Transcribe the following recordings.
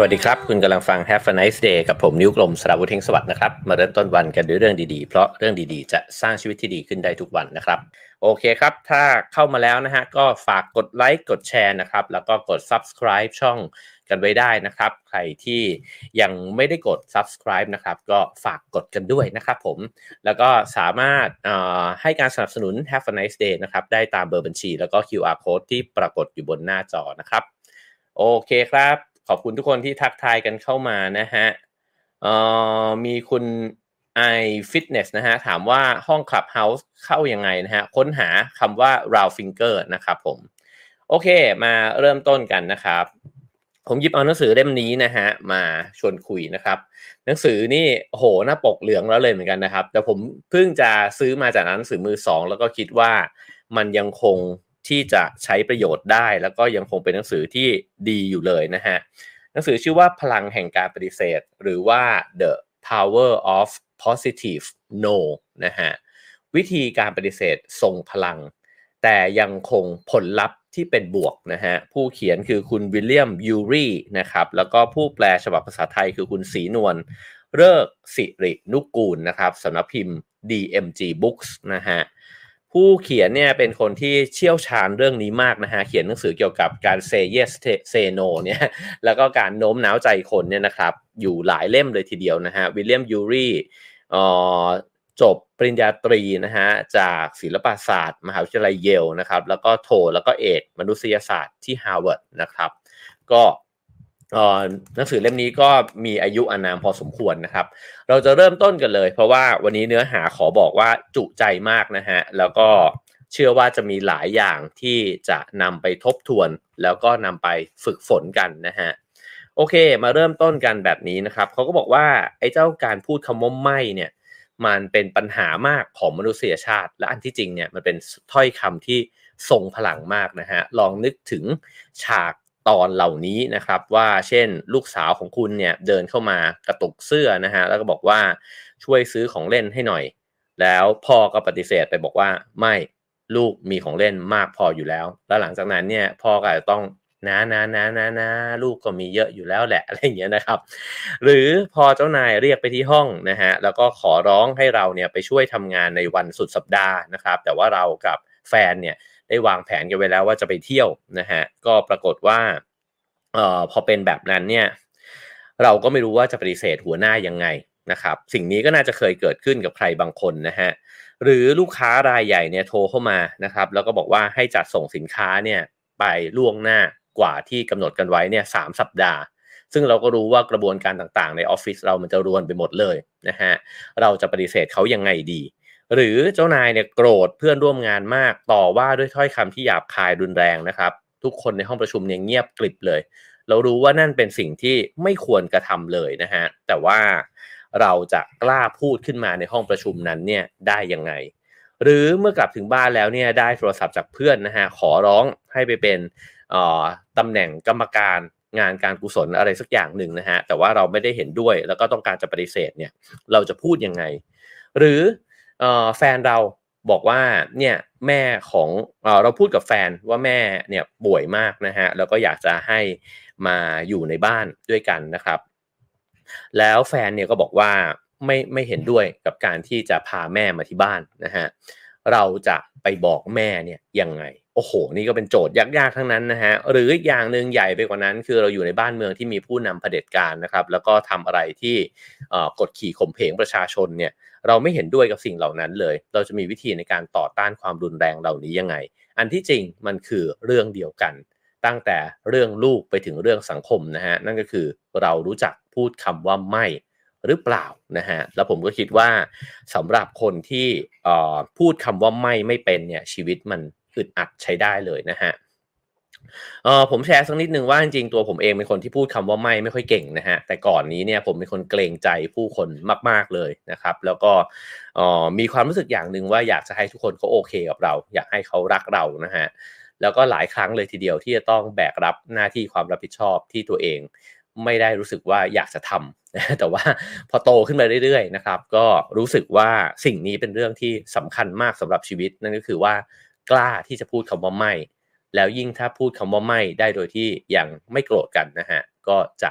สวัสดีครับ คุณกำลังฟัง Have a nice day กับผมนิ้วกลมสราวุฒิเทงสวัสดิ์นะครับ มาเริ่มต้นวันกันด้วยเรื่องดีๆ เพราะเรื่องดีๆ จะสร้างชีวิตที่ดีขึ้นได้ทุกวันนะครับ โอเคครับ ถ้าเข้ามาแล้วนะฮะ ก็ฝากกดไลค์กดแชร์นะครับ แล้วก็กด subscribe ช่องกันไว้ได้นะครับ ใครที่ยังไม่ได้กด subscribe นะครับ ก็ฝากกดกันด้วยนะครับผม แล้วก็สามารถให้การสนับสนุน Have a nice day นะครับ ได้ตามเบอร์บัญชี แล้วก็ QR code ที่ปรากฏอยู่บนหน้าจอนะครับ โอเคครับ ขอบคุณทุกคนที่ทักทายกันเข้ามานะฮะมีคุณ i fitness นะฮะถามว่าห้อง Clubhouse เข้ายังไงนะฮะค้นหาคำว่า round finger นะครับผม โอเคมาเริ่มต้นกันนะครับ ผมหยิบเอาหนังสือเล่มนี้นะฮะมาชวนคุยนะครับ หนังสือนี่โหหน้าปกเหลืองแล้วเลยเหมือนกันนะครับ แต่ผมเพิ่งจะซื้อมาจากหนังสือมือสองแล้วก็คิดว่ามันยังคง ที่จะใช้ประโยชน์ได้ แล้วก็ยังคงเป็นหนังสือที่ดีอยู่เลยนะฮะหนังสือชื่อว่าพลังแห่งการปฏิเสธ หรือว่า The Power of Positive No นะฮะวิธีการปฏิเสธทรงพลัง แต่ยังคงผลลัพธ์ที่เป็นบวกนะฮะผู้เขียนคือคุณวิลเลียมยูรีนะครับแล้วก็ผู้แปลฉบับภาษาไทยคือคุณศรีนวลเลิกสิรินุกูลนะครับสำนักพิมพ์ DMG Books นะฮะ ผู้เขียนเนี่ยเป็นคนที่เชี่ยวชาญเรื่องนี้มากนะฮะ เขียนหนังสือเกี่ยวกับการ say yes say no เนี่ยแล้วก็การโน้มน้าวใจคนเนี่ยนะครับ อยู่หลายเล่มเลยทีเดียวนะฮะวิลเลียมยูรีจบปริญญาตรีนะฮะจากศิลปศาสตร์ มหาวิทยาลัยเยลนะครับ แล้วก็โทแล้วก็เอกมนุษยศาสตร์ที่ฮาร์วาร์ดนะครับ ก็ หนังสือเล่มนี้ก็มีอายุอานามพอสมควรนะครับ เราจะเริ่มต้นกันเลย เพราะว่าวันนี้เนื้อหาขอบอกว่าจุใจมากนะฮะ แล้วก็เชื่อว่าจะมีหลายอย่างที่จะนำไปทบทวน แล้วก็นำไปฝึกฝนกันนะฮะ โอเค มาเริ่มต้นกันแบบนี้นะครับเขาก็บอกว่าไอ้เจ้าการพูดคำว่าไม่เนี่ยมันเป็นปัญหามากของมนุษยชาติ และอันที่จริงเนี่ยมันเป็นถ้อยคำที่ทรงพลังมากนะฮะ ลองนึกถึงฉาก ตอนเหล่านี้นะครับว่าเช่นลูกสาวของคุณเนี่ยเดินเข้ามากระตุกเสื้อนะฮะแล้วก็บอกว่าช่วยซื้อของเล่นให้หน่อย แล้วพ่อก็ปฏิเสธไปบอกว่าไม่ลูกมีของเล่นมากพออยู่แล้ว แล้วหลังจากนั้นเนี่ยพ่อก็จะต้องนะนะนะนะนะลูกก็มีเยอะอยู่แล้วแหละอะไรอย่างเงี้ยนะครับ หรือพอเจ้านายเรียกไปที่ห้องนะฮะแล้วก็ขอร้องให้เราเนี่ยไปช่วยทำงานในวันสุดสัปดาห์นะครับ แต่ว่าเรากับแฟนเนี่ย ได้วางแผนกันไว้แล้วว่าจะไปเที่ยวนะฮะก็ปรากฏว่าเอ่อพอเป็นแบบนั้นเนี่ยเราก็ไม่รู้ว่าจะปฏิเสธหัวหน้ายังไงนะครับสิ่งนี้ก็น่าจะเคยเกิดขึ้นกับใครบางคนนะฮะหรือลูกค้ารายใหญ่เนี่ยโทรเข้ามานะครับแล้วก็บอกว่าให้จัดส่งสินค้าเนี่ยไปล่วงหน้ากว่าที่กำหนดกันไว้เนี่ยสสัปดาห์ ซึ่งเราก็รู้ว่ากระบวนการต่างๆ ในออฟฟิศเรามันจะรวนไปหมดเลยนะฮะเราจะปฏิเสธเขายังไงดี หรือเจ้านายเนี่ยโกรธเพื่อนร่วมงานมากต่อว่าด้วยถ้อยคำที่หยาบคายรุนแรงนะครับ ทุกคนในห้องประชุมเนี่ยเงียบกริบเลย เรารู้ว่านั่นเป็นสิ่งที่ไม่ควรกระทำเลยนะฮะแต่ว่าเราจะกล้าพูดขึ้นมาในห้องประชุมนั้นเนี่ยได้ยังไง หรือเมื่อกลับถึงบ้านแล้วเนี่ยได้โทรศัพท์จากเพื่อนนะฮะขอร้องให้ไปเป็นตำแหน่งกรรมการงานการกุศลอะไรสักอย่างหนึ่งนะฮะแต่ว่าเราไม่ได้เห็นด้วยแล้วก็ต้องการจะปฏิเสธเนี่ยเราจะพูดยังไง หรือ แฟนเราบอกว่าเนี่ยแม่ของเราพูดกับแฟนว่าแม่เนี่ยป่วยมากนะฮะแล้วก็อยากจะให้มาอยู่ในบ้านด้วยกันนะครับ แล้วแฟนเนี่ยก็บอกว่าไม่ไม่เห็นด้วยกับการที่จะพาแม่มาที่บ้านนะฮะเราจะไปบอกแม่เนี่ยยังไง โอ้โห นี่ก็เป็นโจทย์ยากๆทั้งนั้นนะฮะ หรืออีกอย่างหนึ่งใหญ่ไปกว่านั้น คือเราอยู่ในบ้านเมืองที่มีผู้นำเผด็จการนะครับ แล้วก็ทำอะไรที่กดขี่ข่มเพงประชาชนเนี่ย เราไม่เห็นด้วยกับสิ่งเหล่านั้นเลย เราจะมีวิธีในการต่อต้านความรุนแรงเหล่านี้ยังไง อันที่จริงมันคือเรื่องเดียวกัน ตั้งแต่เรื่องลูกไปถึงเรื่องสังคมนะฮะ นั่นก็คือเรารู้จักพูดคำว่าไม่หรือเปล่านะฮะ แล้วผมก็คิดว่าสำหรับคนที่พูดคำว่าไม่ไม่เป็นเนี่ยชีวิตมัน อึดอัดใช้ได้เลยนะฮะเออผมแชร์สักนิดนึงว่าจริงๆตัวผมเองเป็นคนที่พูดคำว่าไม่ไม่ค่อยเก่งนะฮะแต่ก่อนนี้เนี่ยผมเป็นคนเกรงใจผู้คนมาก ๆเลยนะครับ แล้วก็เออมีความรู้สึกอย่างหนึ่งว่าอยากจะให้ทุกคนเขาโอเคกับเรา อยากให้เขารักเรานะฮะแล้วก็หลายครั้งเลยทีเดียวที่จะต้องแบกรับหน้าที่ความรับผิดชอบที่ตัวเองไม่ได้รู้สึกว่าอยากจะทำแต่ว่าพอโตขึ้นมาเรื่อยๆนะครับ ก็รู้สึกว่าสิ่งนี้เป็นเรื่องที่สำคัญมากสำหรับชีวิต นั่นก็คือว่า กล้าที่จะพูดคำว่าไม่ แล้วยิ่งถ้าพูดคำว่าไม่ได้โดยที่ยังไม่โกรธกันนะฮะก็จะ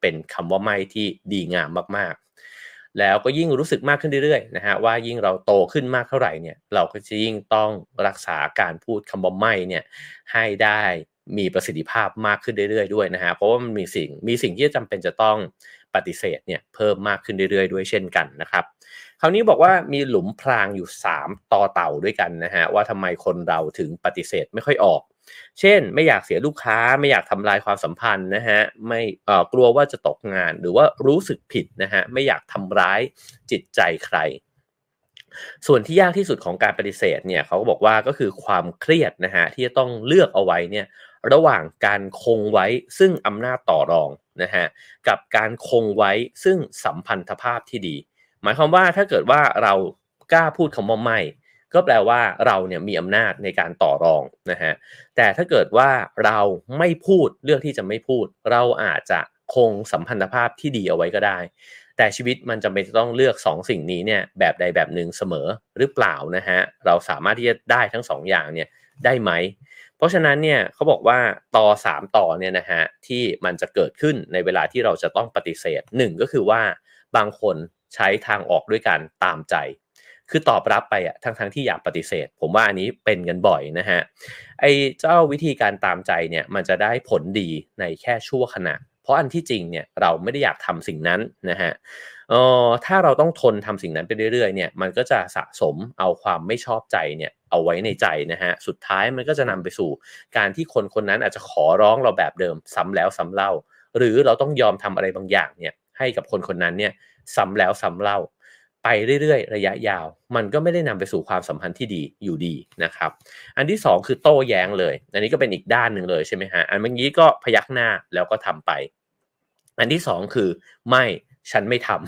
เป็นคำว่าไม่ที่ดีงามมากๆ แล้วก็ยิ่งรู้สึกมากขึ้นเรื่อยๆนะฮะว่ายิ่งเราโตขึ้นมากเท่าไหร่เนี่ยเราก็จะยิ่งต้องรักษาการพูดคำว่าไม่เนี่ยให้ได้มีประสิทธิภาพมากขึ้นเรื่อยๆด้วยนะฮะเพราะว่ามันมีสิ่งมีสิ่งที่จำเป็นจะต้องปฏิเสธเนี่ยเพิ่มมากขึ้นเรื่อยๆ ด้วยเช่นกันนะครับ คราวนี้บอกว่ามีหลุมพรางอยู่ 3 ต่อเต่าด้วยกันนะฮะว่าทำไมคนเราถึงปฏิเสธไม่ค่อยออก เช่น ไม่อยากเสียลูกค้าไม่อยากทำลายความสัมพันธ์นะฮะไม่เอ่อกลัวว่าจะตกงานหรือว่ารู้สึกผิดนะฮะไม่อยากทำร้ายจิตใจใครส่วนที่ยากที่สุดของการปฏิเสธเนี่ยเขาก็บอกว่าก็คือความเครียดนะฮะที่จะต้องเลือกเอาไว้เนี่ยระหว่างการคงไว้ซึ่งอำนาจต่อรองนะฮะกับการคงไว้ซึ่งสัมพันธภาพที่ดี หมายความว่าถ้าเกิดว่าเรากล้าพูดคำว่าไม่ก็แปลว่าเราเนี่ยมีอำนาจในการต่อรองนะฮะ แต่ถ้าเกิดว่าเราไม่พูดเลือกที่จะไม่พูด เราอาจจะคงสัมพันธภาพที่ดีเอาไว้ก็ได้ แต่ชีวิตมันจำเป็นจะต้องเลือก 2 สิ่งนี้เนี่ยแบบใดแบบหนึ่งเสมอหรือเปล่านะฮะ เราสามารถที่จะได้ทั้ง 2ออย่างเนี่ยได้ไหม เพราะฉะนั้นเนี่ยเขาบอกว่าต่อ 3 ต่อเนี่ยนะฮะที่มันจะเกิดขึ้นในเวลาที่เราจะต้องปฏิเสธหนึ่งก็คือว่าบางคน ใช้ทางออกด้วยการตามใจ คือตอบรับไปอะทั้งทั้งที่อยากปฏิเสธ ผมว่าอันนี้เป็นกันบ่อยนะฮะไอ้เจ้าวิธีการตามใจเนี่ยมันจะได้ผลดีในแค่ชั่วขณะ เพราะอันที่จริงเนี่ยเราไม่ได้อยากทำสิ่งนั้นนะฮะเออถ้าเราต้องทนทำสิ่งนั้นไปเรื่อยๆเนี่ยมันก็จะสะสมเอาความไม่ชอบใจเนี่ยเอาไว้ในใจนะฮะสุดท้ายมันก็จะนำไปสู่ การที่คนคนนั้นอาจจะขอร้องเราแบบเดิมซ้ำแล้วซ้ำเล่า หรือเราต้องยอมทำอะไรบางอย่างเนี่ยให้กับคนคนนั้นเนี่ย ซ้ำแล้วซ้ำเล่า ไปเรื่อยๆ ระยะยาว มันก็ไม่ได้นำไปสู่ความสัมพันธ์ที่ดีอยู่ดีนะครับ อันที่ 2 คือโต้แย้งเลย อันนี้ก็เป็นอีกด้านหนึ่งเลยใช่ไหมฮะอันเมื่อกี้ก็พยักหน้าแล้วก็ทำไป อันที่ 2 คือไม่ฉันไม่ทำ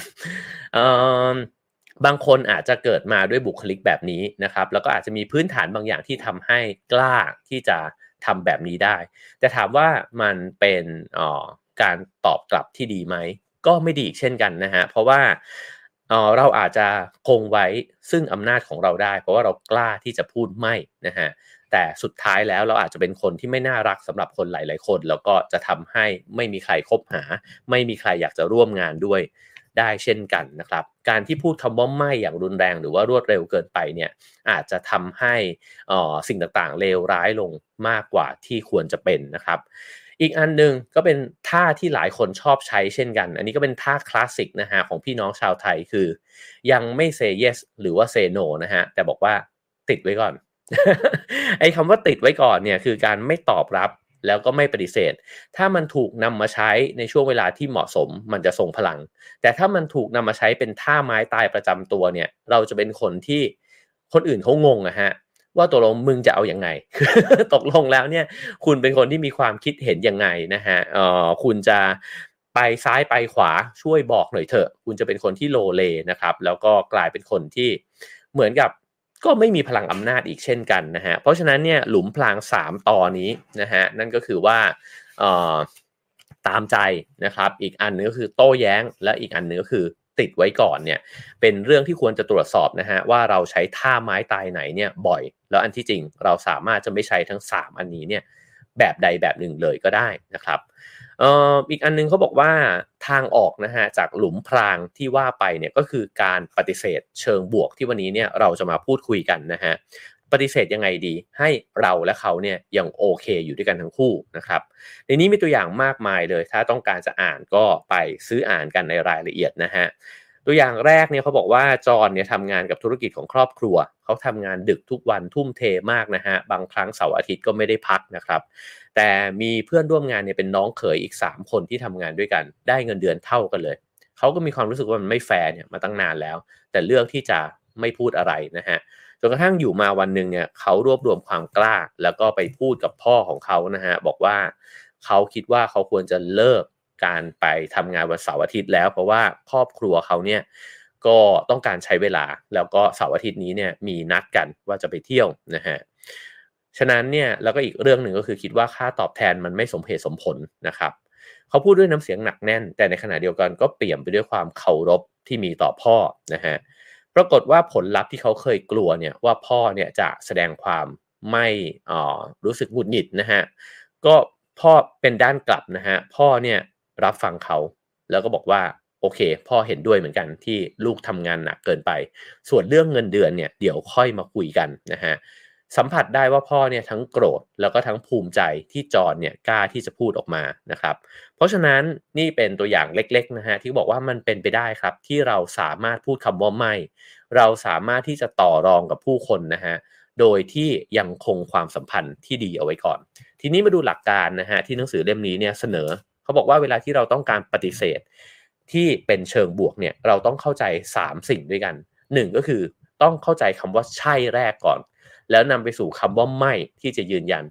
บางคนอาจจะเกิดมาด้วยบุคลิกแบบนี้นะครับ แล้วก็อาจจะมีพื้นฐานบางอย่างที่ทำให้กล้าที่จะทำแบบนี้ได้ แต่ถามว่ามันเป็นการตอบกลับที่ดีไหม ก็ไม่ดีอีกเช่นกันนะฮะเพราะว่าเราอาจจะคงไว้ซึ่งอำนาจของเราได้ เพราะว่าเรากล้าที่จะพูดไม่นะฮะแต่สุดท้ายแล้วเราอาจจะเป็นคนที่ไม่น่ารักสำหรับคนหลาย ๆ คนแล้วก็จะทำให้ไม่มีใครคบหา ไม่มีใครอยากจะร่วมงานด้วยได้เช่นกันนะครับ การที่พูดคำว่าไม่อย่างรุนแรงหรือว่ารวดเร็วเกินไปเนี่ยอาจจะทำให้สิ่งต่างๆเลวร้ายลงมากกว่าที่ควรจะเป็นนะครับ อีกอันหนึ่งก็เป็นท่าที่หลายคนชอบใช้เช่นกัน อันนี้ก็เป็นท่าคลาสสิกนะฮะของพี่น้องชาวไทยคือ ยังไม่ say yes หรือว่า say no นะฮะแต่บอกว่าติดไว้ก่อน ไอ้คำว่าติดไว้ก่อนเนี่ยคือการไม่ตอบรับแล้วก็ไม่ปฏิเสธ ถ้ามันถูกนำมาใช้ในช่วงเวลาที่เหมาะสมมันจะทรงพลัง แต่ถ้ามันถูกนำมาใช้เป็นท่าไม้ตายประจำตัวเนี่ย เราจะเป็นคนที่คนอื่นเขางงอะฮะ ว่าตกลงมึงจะเอาอยัางไง ตกลงแล้วเนี่ย คุณเป็นคนที่มีความคิดเห็นยังไงนะฮะเออคุณจะไปซ้ายไปขวาช่วยบอกหน่อยเถอะ คุณจะเป็นคนที่โลเลนะครับ แล้วก็กลายเป็นคนที่เหมือนกับก็ไม่มีพลังอำนาจอีกเช่นกันนะฮะ เพราะฉะนั้นเนี่ยหลุมพราง 3 ตอนนี้นะฮะนั่นก็คือว่าตามใจนะครับ อีกอันนึงก็คือโต้แย้ง และอีกอันนึงก็คือ ติดไว้ก่อนเนี่ยเป็นเรื่องที่ควรจะตรวจสอบนะฮะว่าเราใช้ท่าไม้ตายไหนเนี่ยบ่อย แล้วอันที่จริงเราสามารถจะไม่ใช้ทั้ง 3 อันนี้เนี่ยแบบใดแบบหนึ่งเลยก็ได้นะครับอีกอันนึงเขาบอกว่าทางออกนะฮะจากหลุมพรางที่ว่าไปเนี่ยก็คือการปฏิเสธเชิงบวกที่วันนี้เนี่ยเราจะมาพูดคุยกันนะฮะ ปฏิเสธยังไงดี ให้เราและเขาเนี่ยยังโอเคอยู่ด้วยกันทั้งคู่นะครับในนี้มีตัวอย่างมากมายเลย ถ้าต้องการจะอ่านก็ไปซื้ออ่านกันในรายละเอียดนะฮะตัวอย่างแรกเนี่ยเขาบอกว่าจอนเนี่ยทำงานกับธุรกิจของครอบครัว เขาทำงานดึกทุกวันทุ่มเทมากนะฮะบางครั้งเสาร์อาทิตย์ก็ไม่ได้พักนะครับ แต่มีเพื่อนร่วมงานเนี่ยเป็นน้องเขยอีก 3 คนที่ทำงานด้วยกัน ได้เงินเดือนเท่ากันเลย เขาก็มีความรู้สึกว่ามันไม่แฟร์เนี่ยมาตั้งนานแล้ว แต่เลือกที่จะไม่พูดอะไรนะฮะ จนกระทั่งอยู่มาวันหนึ่งเนี่ยเขารวบรวมความกล้า แล้วก็ไปพูดกับพ่อของเขานะฮะบอกว่าเขาคิดว่าเขาควรจะเลิกการไปทำงานวันเสาร์อาทิตย์แล้ว เพราะว่าครอบครัวเขาเนี่ยก็ต้องการใช้เวลาแล้วก็เสาร์อาทิตย์นี้เนี่ยมีนัดกันว่าจะไปเที่ยวนะฮะฉะนั้นเนี่ยแล้วก็อีกเรื่องหนึ่งก็คือคิดว่าค่าตอบแทนมันไม่สมเหตุสมผลนะครับเขาพูดด้วยน้ำเสียงหนักแน่น แต่ในขณะเดียวกันก็เปลี่ยนไปด้วยความเคารพที่มีต่อพ่อนะฮะ ปรากฏว่าผลลัพธ์ที่เขาเคยกลัวเนี่ยว่าพ่อเนี่ยจะแสดงความไม่อ่อรู้สึกหงุดหงิดนะฮะก็พ่อเป็นด้านกลับนะฮะพ่อเนี่ยรับฟังเขาแล้วก็บอกว่าโอเค พ่อเห็นด้วยเหมือนกันที่ลูกทำงานหนักเกินไป ส่วนเรื่องเงินเดือนเนี่ยเดี๋ยวค่อยมาคุยกันนะฮะ สัมผัสได้ว่าพ่อเนี่ยทั้งโกรธแล้วก็ทั้งภูมิใจที่จอนเนี่ยกล้าที่จะพูดออกมานะครับ เพราะฉะนั้นนี่เป็นตัวอย่างเล็กๆนะฮะที่บอกว่ามันเป็นไปได้ครับ ที่เราสามารถพูดคำว่าไม่ เราสามารถที่จะต่อรองกับผู้คนนะฮะโดยที่ยังคงความสัมพันธ์ที่ดีเอาไว้ก่อน ทีนี้มาดูหลักการนะฮะที่หนังสือเล่มนี้เนี่ยเสนอเขาบอกว่าเวลาที่เราต้องการปฏิเสธ ที่เป็นเชิงบวกเนี่ยเราต้องเข้าใจ 3 สิ่งด้วยกัน 1 ก็คือต้องเข้าใจคำว่าใช่แรกก่อน แล้วนำไปสู่คำว่าไม่ที่จะยืนยัน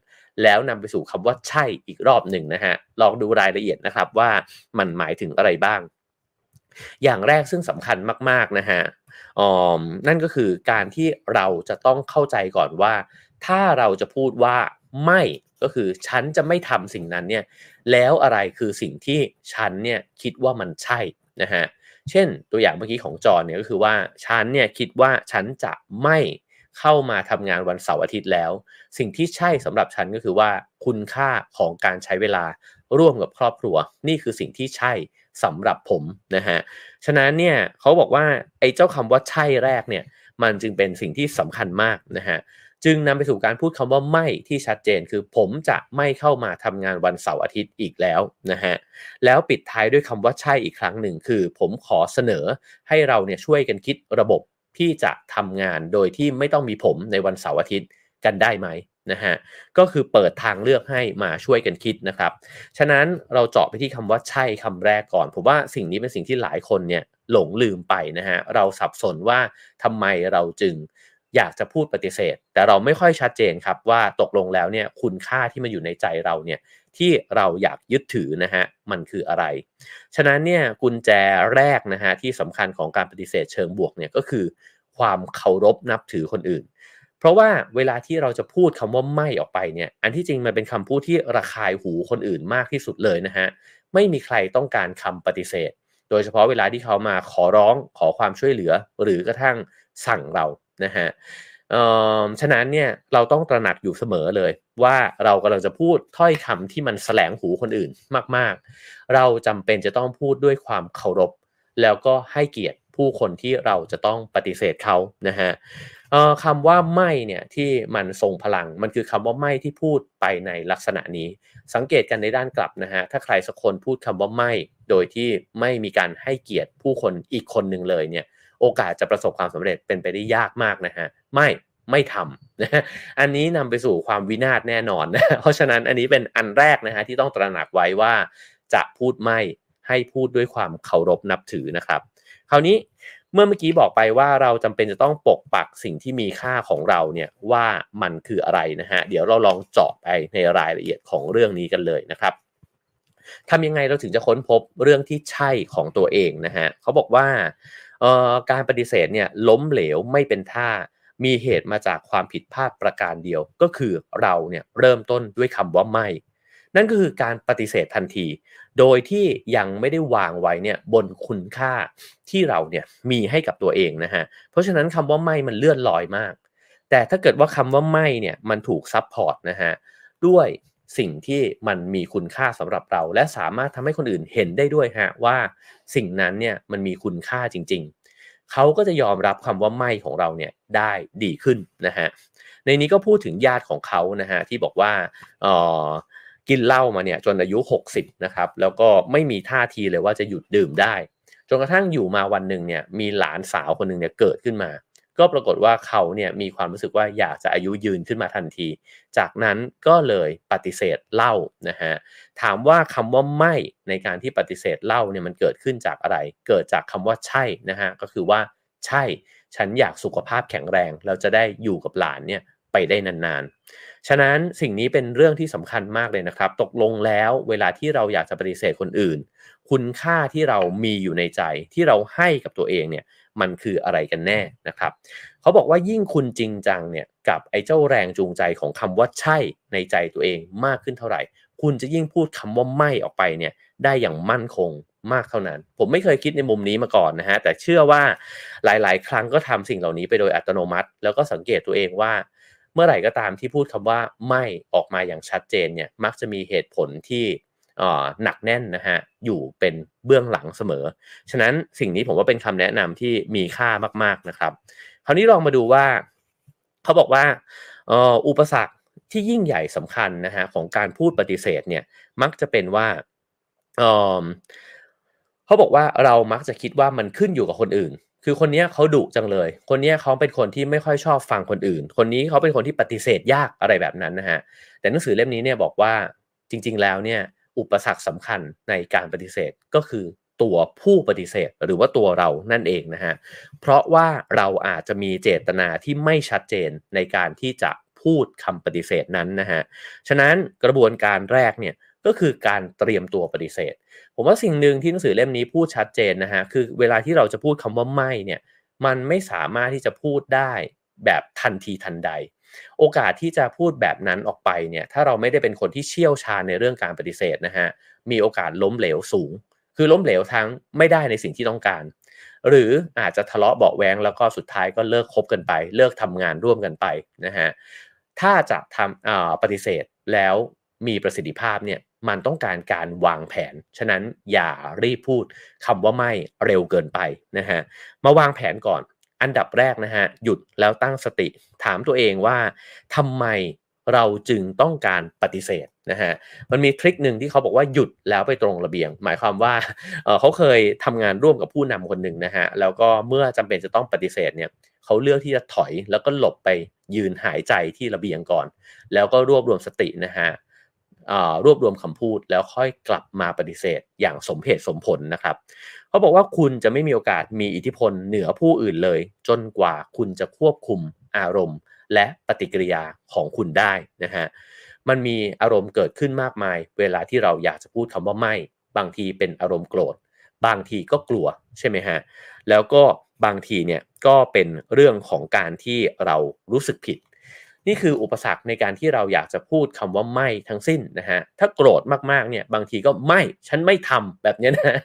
แล้วนำไปสู่คำว่าใช่อีกรอบหนึ่งนะฮะลองดูรายละเอียดนะครับว่ามันหมายถึงอะไรบ้าง อย่างแรกซึ่งสำคัญมาก ๆนะฮะนั่นก็คือการที่เราจะต้องเข้าใจก่อนว่า ถ้าเราจะพูดว่าไม่ก็คือฉันจะไม่ทำสิ่งนั้นเนี่ยแล้วอะไรคือสิ่งที่ฉันเนี่ยคิดว่ามันใช่นะฮะเช่นตัวอย่างเมื่อกี้ของจอเนี่ยก็คือว่าฉันเนี่ยคิดว่าฉันจะไม่ เข้ามาทำงานวันเสาร์อาทิตย์แล้ว สิ่งที่ใช่สำหรับฉันก็คือว่าคุณค่าของการใช้เวลาร่วมกับครอบครัว นี่คือสิ่งที่ใช่สำหรับผมนะฮะฉะนั้นเนี่ยเขาบอกว่าไอ้เจ้าคำว่าใช่แรกเนี่ยมันจึงเป็นสิ่งที่สำคัญมากนะฮะจึงนำไปสู่การพูดคำว่าไม่ที่ชัดเจน คือผมจะไม่เข้ามาทำงานวันเสาร์อาทิตย์อีกแล้วนะฮะแล้วปิดท้ายด้วยคำว่าใช่อีกครั้งหนึ่งคือ ผมขอเสนอให้เราเนี่ยช่วยกันคิดระบบ ที่จะทำงานโดยที่ไม่ต้องมีผมในวันเสาร์อาทิตย์กันได้ไหมนะฮะก็คือเปิดทางเลือกให้มาช่วยกันคิดนะครับฉะนั้นเราเจาะไปที่คำว่าใช่คำแรกก่อนผมว่าสิ่งนี้เป็นสิ่งที่หลายคนเนี่ยหลงลืมไปนะฮะเราสับสนว่าทำไมเราจึงอยากจะพูดปฏิเสธ แต่เราไม่ค่อยชัดเจนครับว่าตกลงแล้วเนี่ยคุณค่าที่มันอยู่ในใจเราเนี่ย ที่เราอยากยึดถือนะฮะมันคืออะไร ฉะนั้นเนี่ยกุญแจแรกนะฮะที่สำคัญของการปฏิเสธเชิงบวกเนี่ยก็คือ ความเคารพนับถือคนอื่น เพราะว่าเวลาที่เราจะพูดคำว่าไม่ออกไปเนี่ยอันที่จริงมันเป็นคำพูดที่ระคายหูคนอื่นมากที่สุดเลยนะฮะไม่มีใครต้องการคำปฏิเสธ โดยเฉพาะเวลาที่เขามาขอร้องขอความช่วยเหลือ หรือกระทั่งสั่งเรานะฮะ ฉะนั้นเนี่ยเราต้องตระหนักอยู่เสมอเลย ว่าเรากำลังจะพูดถ้อยคำที่มันแสลงหูคนอื่นมาก ๆ เราจำเป็นจะต้องพูดด้วยความเคารพ แล้วก็ให้เกียรติผู้คนที่เราจะต้องปฏิเสธเขานะฮะคำว่าไม่เนี่ยที่มันทรงพลังมันคือคำว่าไม่ที่พูดไปในลักษณะนี้ สังเกตกันในด้านกลับนะฮะถ้าใครสักคนพูดคำว่าไม่ โดยที่ไม่มีการให้เกียรติผู้คนอีกคนหนึ่งเลยเนี่ย โอกาสจะประสบความสำเร็จเป็นไปได้ยากมากนะฮะไม่ไม่ทำนะอันนี้นำไปสู่ความวินาศแน่นอนนะเพราะฉะนั้นอันนี้เป็นอันแรกนะฮะที่ต้องตระหนักไว้ว่าจะพูดไม่ให้พูดด้วยความเคารพนับถือนะครับ คราวนี้เมื่อเมื่อกี้บอกไปว่าเราจำเป็นจะต้องปกปักสิ่งที่มีค่าของเราเนี่ยว่ามันคืออะไรนะฮะเดี๋ยวเราลองเจาะไปในรายละเอียดของเรื่องนี้กันเลยนะครับทำยังไงเราถึงจะค้นพบเรื่องที่ใช่ของตัวเองนะฮะเขาบอกว่า การปฏิเสธเนี่ยล้มเหลวไม่เป็นท่า มีเหตุมาจากความผิดพลาดประการเดียว ก็คือเราเนี่ยเริ่มต้นด้วยคำว่าไม่ นั่นก็คือการปฏิเสธทันที โดยที่ยังไม่ได้วางไว้เนี่ยบนคุณค่าที่เราเนี่ยมีให้กับตัวเองนะฮะ เพราะฉะนั้นคำว่าไม่มันเลื่อนลอยมาก แต่ถ้าเกิดว่าคำว่าไม่เนี่ยมันถูกซับพอร์ตนะฮะด้วย สิ่งที่มันมีคุณค่าสำหรับเรา และสามารถทำให้คนอื่นเห็นได้ด้วยฮะว่าสิ่งนั้นเนี่ยมันมีคุณค่าจริง ๆ เขาก็จะยอมรับคำว่าไม่ของเราเนี่ยได้ดีขึ้นนะฮะในนี้ก็พูดถึงญาติของเขานะฮะที่บอกว่าออกินเหล้ามาเนี่ยจนอายุ 60นะครับแล้วก็ไม่มีท่าทีเลยว่าจะหยุดดื่มได้จนกระทั่งอยู่มาวันหนึ่งเนี่ยมีหลานสาวคนหนึ่งเนี่ยเกิดขึ้นมา ก็ปรากฏว่าเขาเนี่ยมีความรู้สึกว่าอยากจะอายุยืนขึ้นมาทันที จากนั้นก็เลยปฏิเสธเล่านะฮะถามว่าคำว่าไม่ในการที่ปฏิเสธเล่าเนี่ยมันเกิดขึ้นจากอะไร เกิดจากคำว่าใช่นะฮะก็คือว่าใช่ฉันอยากสุขภาพแข็งแรงเราจะได้อยู่กับหลานเนี่ยไปได้นานๆ ฉะนั้นสิ่งนี้เป็นเรื่องที่สำคัญมากเลยนะครับ ตกลงแล้วเวลาที่เราอยากจะปฏิเสธคนอื่น คุณค่าที่เรามีอยู่ในใจที่เราให้กับตัวเองเนี่ย มันคืออะไรกันแน่นะครับเขาบอกว่ายิ่งคุณจริงจังเนี่ยกับไอ้เจ้าแรงจูงใจของคำว่าใช่ในใจตัวเองมากขึ้นเท่าไหร่ คุณจะยิ่งพูดคำว่าไม่ออกไปเนี่ยได้อย่างมั่นคงมากเท่านั้น ผมไม่เคยคิดในมุมนี้มาก่อนนะฮะแต่เชื่อว่าหลาย ๆ ครั้งก็ทำสิ่งเหล่านี้ไปโดยอัตโนมัติ แล้วก็สังเกตตัวเองว่า เมื่อไหร่ก็ตามที่พูดคำว่าไม่ออกมาอย่างชัดเจนเนี่ยมักจะมีเหตุผลที่ หนักแน่นนะฮะอยู่เป็นเบื้องหลังเสมอ ฉะนั้นสิ่งนี้ผมว่าเป็นคำแนะนำที่มีค่ามากๆนะครับ คราวนี้ลองมาดูว่า เขาบอกว่าอุปสรรคที่ยิ่งใหญ่สำคัญนะฮะของการพูดปฏิเสธเนี่ยมักจะเป็นว่าเขาบอกว่าเรามักจะคิดว่ามันขึ้นอยู่กับคนอื่น คือคนนี้เขาดุจังเลย คนนี้เขาเป็นคนที่ไม่ค่อยชอบฟังคนอื่น คนนี้เขาเป็นคนที่ปฏิเสธยากอะไรแบบนั้นนะฮะแต่หนังสือเล่มนี้เนี่ยบอกว่าจริง ๆ แล้วเนี่ย อุปสรรคสำคัญในการปฏิเสธก็คือตัวผู้ปฏิเสธหรือว่าตัวเรานั่นเองนะฮะ เพราะว่าเราอาจจะมีเจตนาที่ไม่ชัดเจนในการที่จะพูดคำปฏิเสธนั้นนะฮะ ฉะนั้นกระบวนการแรกเนี่ยก็คือการเตรียมตัวปฏิเสธ ผมว่าสิ่งหนึ่งที่หนังสือเล่มนี้พูดชัดเจนนะฮะคือเวลาที่เราจะพูดคำว่าไม่เนี่ยมันไม่สามารถที่จะพูดได้แบบทันทีทันใด โอกาสที่จะพูดแบบนั้นออกไปเนี่ยถ้าเราไม่ได้เป็นคนที่เชี่ยวชาญในเรื่องการปฏิเสธนะฮะมีโอกาสล้มเหลวสูง คือล้มเหลวทั้งไม่ได้ในสิ่งที่ต้องการ หรืออาจจะทะเลาะเบาแวงแล้วก็สุดท้ายก็เลิกคบกันไป เลิกทำงานร่วมกันไปนะฮะถ้าจะทำปฏิเสธแล้วมีประสิทธิภาพเนี่ยมันต้องการการวางแผน ฉะนั้นอย่ารีบพูดคำว่าไม่เร็วเกินไปนะฮะ มาวางแผนก่อน อันดับแรกนะฮะหยุดแล้วตั้งสติ ถามตัวเองว่าทำไมเราจึงต้องการปฏิเสธนะฮะมันมีทริคหนึ่งที่เขาบอกว่าหยุดแล้วไปตรงระเบียง หมายความว่าเเขาเคยทำงานร่วมกับผู้นำคนหนึ่งนะฮะแล้วก็เมื่อจำเป็นจะต้องปฏิเสธเนี่ยเขาเลือกที่จะถอยแล้วก็หลบไปยืนหายใจที่ระเบียงก่อน แล้วก็รวบรวมสตินะฮะรวบรวมคำพูดแล้วค่อยกลับมาปฏิเสธอย่างสมเหตุสมผลนะครับ เขาบอกว่าคุณจะไม่มีโอกาสมีอิทธิพลเหนือผู้อื่นเลย จนกว่าคุณจะควบคุมอารมณ์ และปฏิกิริยาของคุณได้นะฮะมันมีอารมณ์เกิดขึ้นมากมาย เวลาที่เราอยากจะพูดคำว่าไม่ บางทีเป็นอารมณ์โกรธ บางทีก็กลัวใช่ไหมฮะแล้วก็บางทีเนี่ยก็เป็นเรื่องของการที่เรารู้สึกผิด นี่คืออุปสรรคในการที่เราอยากจะพูดคำว่าไม่ทั้งสิ้นนะฮะถ้าโกรธมากๆเนี่ยบางทีก็ไม่ฉันไม่ทำแบบนี้นะ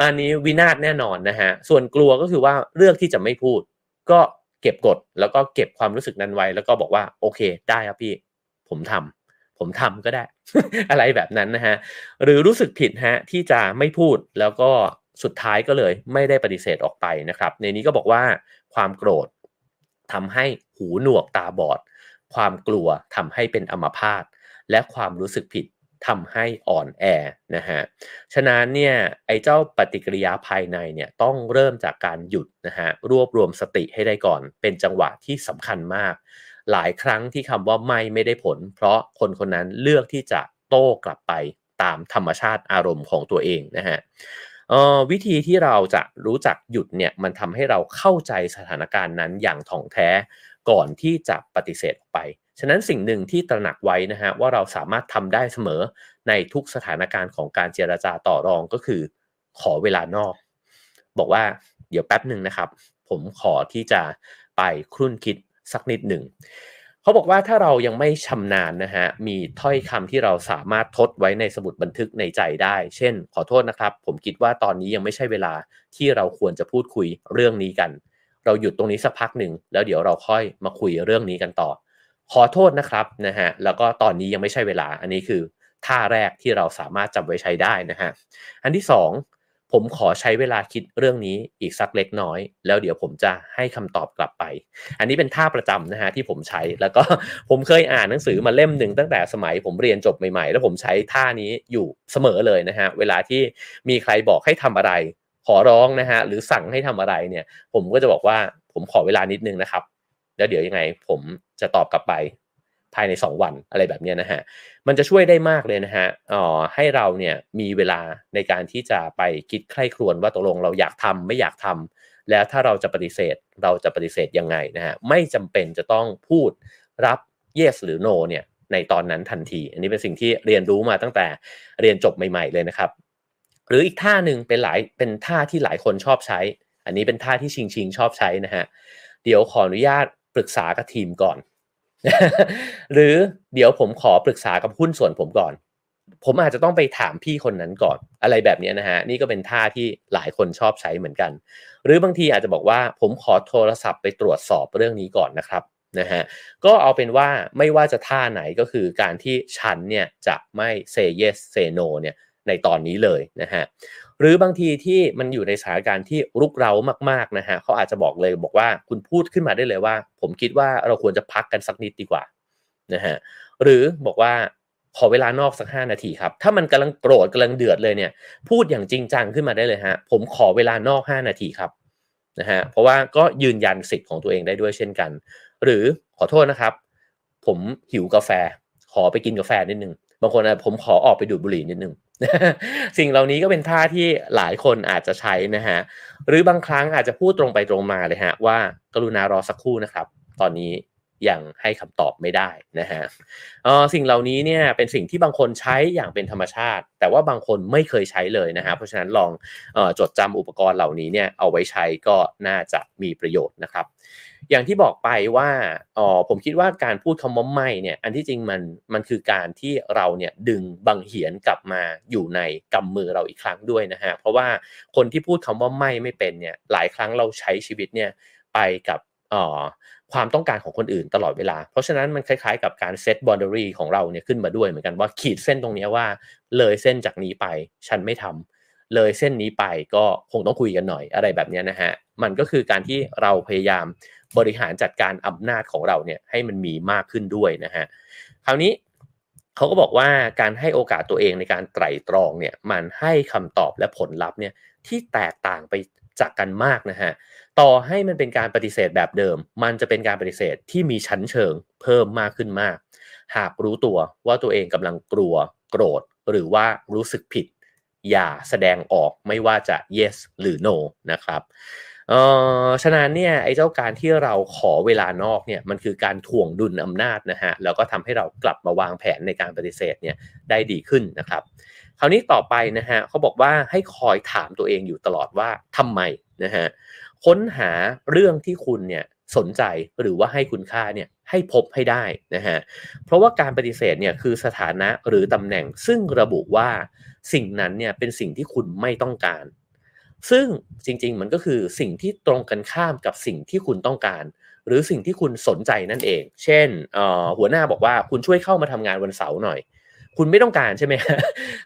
อันนี้วินาศแน่นอนนะฮะส่วนกลัวก็คือว่าเลือกที่จะไม่พูด ก็เก็บกดแล้วก็เก็บความรู้สึกนั้นไว้ แล้วก็บอกว่าโอเค ได้ครับพี่ ผมทำผมทำก็ได้ อะไรแบบนั้นนะฮะหรือรู้สึกผิดฮะที่จะไม่พูดแล้วก็สุดท้ายก็เลยไม่ได้ปฏิเสธออกไปนะครับ ในนี้ก็บอกว่าความโกรธทำให้หูหนวกตาบอด ความกลัวทำให้เป็นอัมพาตและความรู้สึกผิดทำให้อ่อนแอนะฮะ ฉะนั้นเนี่ยไอ้เจ้าปฏิกิริยาภายในเนี่ยต้องเริ่มจากการหยุดนะฮะรวบรวมสติให้ได้ก่อน เป็นจังหวะที่สำคัญมาก หลายครั้งที่คำว่าไม่ไม่ได้ผล เพราะคนคนนั้นเลือกที่จะโต้กลับไปตามธรรมชาติอารมณ์ของตัวเองนะฮะวิธีที่เราจะรู้จักหยุดเนี่ยมันทำให้เราเข้าใจสถานการณ์นั้นอย่างถ่องแท้ ก่อนที่จะปฏิเสธออกไป ฉะนั้นสิ่งหนึ่งที่ตระหนักไว้นะฮะว่าเราสามารถทำได้เสมอในทุกสถานการณ์ของการเจรจาต่อรองก็คือ ขอเวลานอก บอกว่าเดี๋ยวแป๊บหนึ่งนะครับ ผมขอที่จะไปครุ่นคิดสักนิดหนึ่งเขาบอกว่าถ้าเรายังไม่ชำนาญนะฮะมีถ้อยคำที่เราสามารถทดไว้ในสมุดบันทึกในใจได้ เช่น ขอโทษนะครับ ผมคิดว่าตอนนี้ยังไม่ใช่เวลาที่เราควรจะพูดคุยเรื่องนี้กัน เราหยุดตรงนี้สักพักหนึ่งแล้วเดี๋ยวเราค่อยมาคุยเรื่องนี้กันต่อ ขอโทษนะครับนะฮะแล้วก็ตอนนี้ยังไม่ใช่เวลาอันนี้คือท่าแรกที่เราสามารถจำไว้ใช้ได้นะฮะอันที่ 2 ผมขอใช้เวลาคิดเรื่องนี้อีกสักเล็กน้อย แล้วเดี๋ยวผมจะให้คำตอบกลับไป อันนี้เป็นท่าประจำนะฮะที่ผมใช้แล้วก็ผมเคยอ่านหนังสือมาเล่มหนึ่งตั้งแต่สมัยผมเรียนจบใหม่ๆ แล้วผมใช้ท่านี้อยู่เสมอเลยนะฮะเวลาที่มีใครบอกให้ทำอะไร ขอร้องนะฮะหรือสั่งให้ทำอะไรเนี่ย ผมก็จะบอกว่าผมขอเวลานิดนึงนะครับ แล้วเดี๋ยวยังไงผมจะตอบกลับไปภายใน 2 วันอะไรแบบนี้นะฮะ มันจะช่วยได้มากเลยนะฮะอ๋อให้เราเนี่ยมีเวลาในการที่จะไปคิดใคร่ครวญว่าตกลงเราอยากทำไม่อยากทำแล้วถ้าเราจะปฏิเสธเราจะปฏิเสธยังไงนะฮะ ไม่จำเป็นจะต้องพูดรับ yes หรือ no เนี่ยในตอนนั้นทันที อันนี้เป็นสิ่งที่เรียนรู้มาตั้งแต่เรียนจบใหม่ ๆ เลยนะครับ หรืออีกท่าหนึ่งเป็นหลายเป็นท่าที่หลายคนชอบใช้ อันนี้เป็นท่าที่ชิงชิงชอบใช้นะฮะเดี๋ยวขออนุญาตปรึกษากับทีมก่อน หรือเดี๋ยวผมขอปรึกษากับหุ้นส่วนผมก่อน ผมอาจจะต้องไปถามพี่คนนั้นก่อน อะไรแบบนี้นะฮะนี่ก็เป็นท่าที่หลายคนชอบใช้เหมือนกัน หรือบางทีอาจจะบอกว่าผมขอโทรศัพท์ไปตรวจสอบเรื่องนี้ก่อนนะครับนะฮะก็เอาเป็นว่าไม่ว่าจะท่าไหนก็คือการที่ฉันเนี่ยจะไม่ say yes say no เนี่ย ในตอนนี้เลยนะฮะหรือบางทีที่มันอยู่ในสถานการณ์ที่รุกเร้ามากๆนะฮะเขาอาจจะบอกเลยบอกว่าคุณพูดขึ้นมาได้เลยว่า ผมคิดว่าเราควรจะพักกันสักนิดดีกว่านะฮะหรือบอกว่าขอเวลานอกสัก 5 นาทีครับ ถ้ามันกำลังโกรธกำลังเดือดเลยเนี่ย พูดอย่างจริงจังขึ้นมาได้เลยฮะ ผมขอเวลานอก 5 นาทีครับนะฮะ เพราะว่าก็ยืนยันสิทธิ์ของตัวเองได้ด้วยเช่นกัน หรือขอโทษนะครับ ผมหิวกาแฟ ขอไปกินกาแฟนิดนึง บางคนนะผมขอออกไปดูดบุหรี่นิดนึงสิ่งเหล่านี้ก็เป็นท่าที่หลายคนอาจจะใช้นะฮะหรือบางครั้งอาจจะพูดตรงไปตรงมาเลยฮะว่ากรุณารอสักครู่นะครับ ตอนนี้ยังให้คำตอบไม่ได้นะฮะสิ่งเหล่านี้เนี่ยเป็นสิ่งที่บางคนใช้อย่างเป็นธรรมชาติ แต่ว่าบางคนไม่เคยใช้เลยนะฮะเพราะฉะนั้นลองอจดจำอุปกรณ์เหล่านี้เนี่ยเอาไว้ใช้ก็น่าจะมีประโยชน์นะครับ อย่างที่บอกไปว่าอ๋อผมคิดว่าการพูดคำว่าไม่เนี่ยอันที่จริงมันมันคือการที่เราเนี่ยดึงบังเหียนกลับมาอยู่ในกำมือเราอีกครั้งด้วยนะฮะเพราะว่าคนที่พูดคำว่าไม่ไม่เป็นเนี่ยหลายครั้งเราใช้ชีวิตเนี่ยไปกับอ๋อความต้องการของคนอื่นตลอดเวลา เพราะฉะนั้นมันคล้ายๆกับการเซตบอ u เดอรี่ของเราเนี่ยขึ้นมาด้วยเหมือนกันว่าขีดเส้นตรงนี้ว่า เลยเส้นจากนี้ไปฉันไม่ทำเลยเส้นนี้ไปก็คงต้องคุยกันหน่อยอะไรแบบนี้นะฮะมันก็คือการที่เราพยายาม บริหารจัดการอำนาจของเราเนี่ยให้มันมีมากขึ้นด้วยนะฮะคราวนี้เขาก็บอกว่าการให้โอกาสตัวเองในการไตร่ตรองเนี่ยมันให้คำตอบและผลลัพธ์เนี่ยที่แตกต่างไปจากกันมากนะฮะต่อให้มันเป็นการปฏิเสธแบบเดิม มันจะเป็นการปฏิเสธที่มีชั้นเชิงเพิ่มมากขึ้นมาก หากรู้ตัวว่าตัวเองกำลังกลัวโกรธ หรือว่ารู้สึกผิด อย่าแสดงออกไม่ว่าจะ yes หรือ no นะครับ เออฉะนั้นเนี่ยไอ้เจ้าการที่เราขอเวลานอกเนี่ยมันคือการถ่วงดุลอำนาจนะฮะแล้วก็ทำให้เรากลับมาวางแผนในการปฏิเสธเนี่ยได้ดีขึ้นนะครับ คราวนี้ต่อไปนะฮะเขาบอกว่าให้คอยถามตัวเองอยู่ตลอดว่าทำไมนะฮะค้นหาเรื่องที่คุณเนี่ยสนใจหรือว่าให้คุณค่าเนี่ยให้พบให้ได้นะฮะเพราะว่าการปฏิเสธเนี่ยคือสถานะหรือตำแหน่งซึ่งระบุว่าสิ่งนั้นเนี่ยเป็นสิ่งที่คุณไม่ต้องการ ซึ่งจริงๆ มันก็คือสิ่งที่ตรงกันข้ามกับสิ่งที่คุณต้องการ หรือสิ่งที่คุณสนใจนั่นเอง เช่นหัวหน้าบอกว่าคุณช่วยเข้ามาทำงานวันเสาร์หน่อย คุณไม่ต้องการใช่ไหม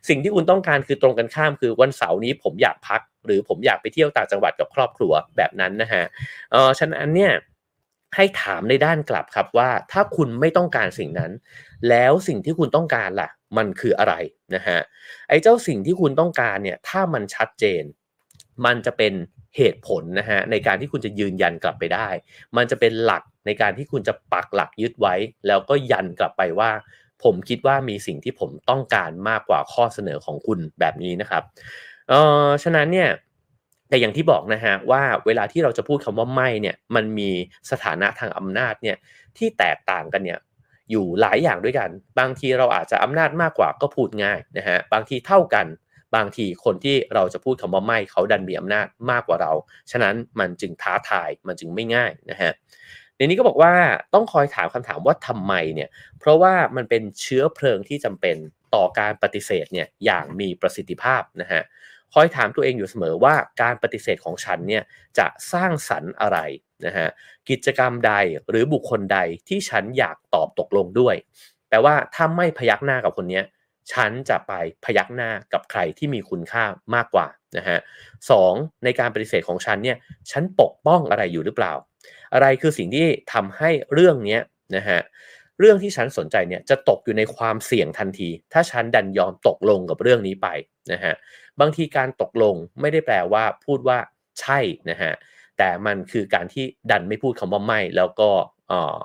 สิ่งที่คุณต้องการคือตรงกันข้ามคือวันเสาร์นี้ผมอยากพัก หรือผมอยากไปเที่ยวต่างจังหวัดกับครอบครัวแบบนั้นนะฮะเออฉะนั้นเนี่ยให้ถามในด้านกลับครับว่าถ้าคุณไม่ต้องการสิ่งนั้น แล้วสิ่งที่คุณต้องการล่ะ มันคืออะไรนะฮะไอ้เจ้าสิ่งที่คุณต้องการเนี่ยถ้ามันชัดเจน มันจะเป็นเหตุผลนะฮะในการที่คุณจะยืนยันกลับไปได้ มันจะเป็นหลักในการที่คุณจะปักหลักยึดไว้ แล้วก็ยันกลับไปว่า ผมคิดว่ามีสิ่งที่ผมต้องการมากกว่าข้อเสนอของคุณแบบนี้นะครับเออฉะนั้นเนี่ยแต่อย่างที่บอกนะฮะว่าเวลาที่เราจะพูดคำว่าไม่เนี่ยมันมีสถานะทางอำนาจเนี่ยที่แตกต่างกันเนี่ยอยู่หลายอย่างด้วยกัน บางทีเราอาจจะอำนาจมากกว่าก็พูดง่ายนะฮะบางทีเท่ากัน บางทีคนที่เราจะพูดคำว่าไม่เขาดันมีอำนาจมากกว่าเรา ฉะนั้นมันจึงท้าทายมันจึงไม่ง่ายนะฮะในนี้ก็บอกว่าต้องคอยถามคำถามว่าทำไมเนี่ยเพราะว่ามันเป็นเชื้อเพลิงที่จำเป็นต่อการปฏิเสธเนี่ยอย่างมีประสิทธิภาพนะฮะคอยถามตัวเองอยู่เสมอว่าการปฏิเสธของฉันเนี่ยจะสร้างสรรค์อะไรนะฮะกิจกรรมใดหรือบุคคลใดที่ฉันอยากตอบตกลงด้วยแปลว่าถ้าไม่พยักหน้ากับคนนี้ ฉันจะไปพยักหน้ากับใครที่มีคุณค่ามากกว่านะฮะสองในการปฏิเสธของฉันเนี่ยฉันปกป้องอะไรอยู่หรือเปล่า อะไรคือสิ่งที่ทำให้เรื่องนี้นะฮะเรื่องที่ฉันสนใจเนี่ยจะตกอยู่ในความเสี่ยงทันที ถ้าฉันดันยอมตกลงกับเรื่องนี้ไปนะฮะบางทีการตกลงไม่ได้แปลว่าพูดว่าใช่นะฮะแต่มันคือการที่ดันไม่พูดคำว่าไม่ แล้วก็เออ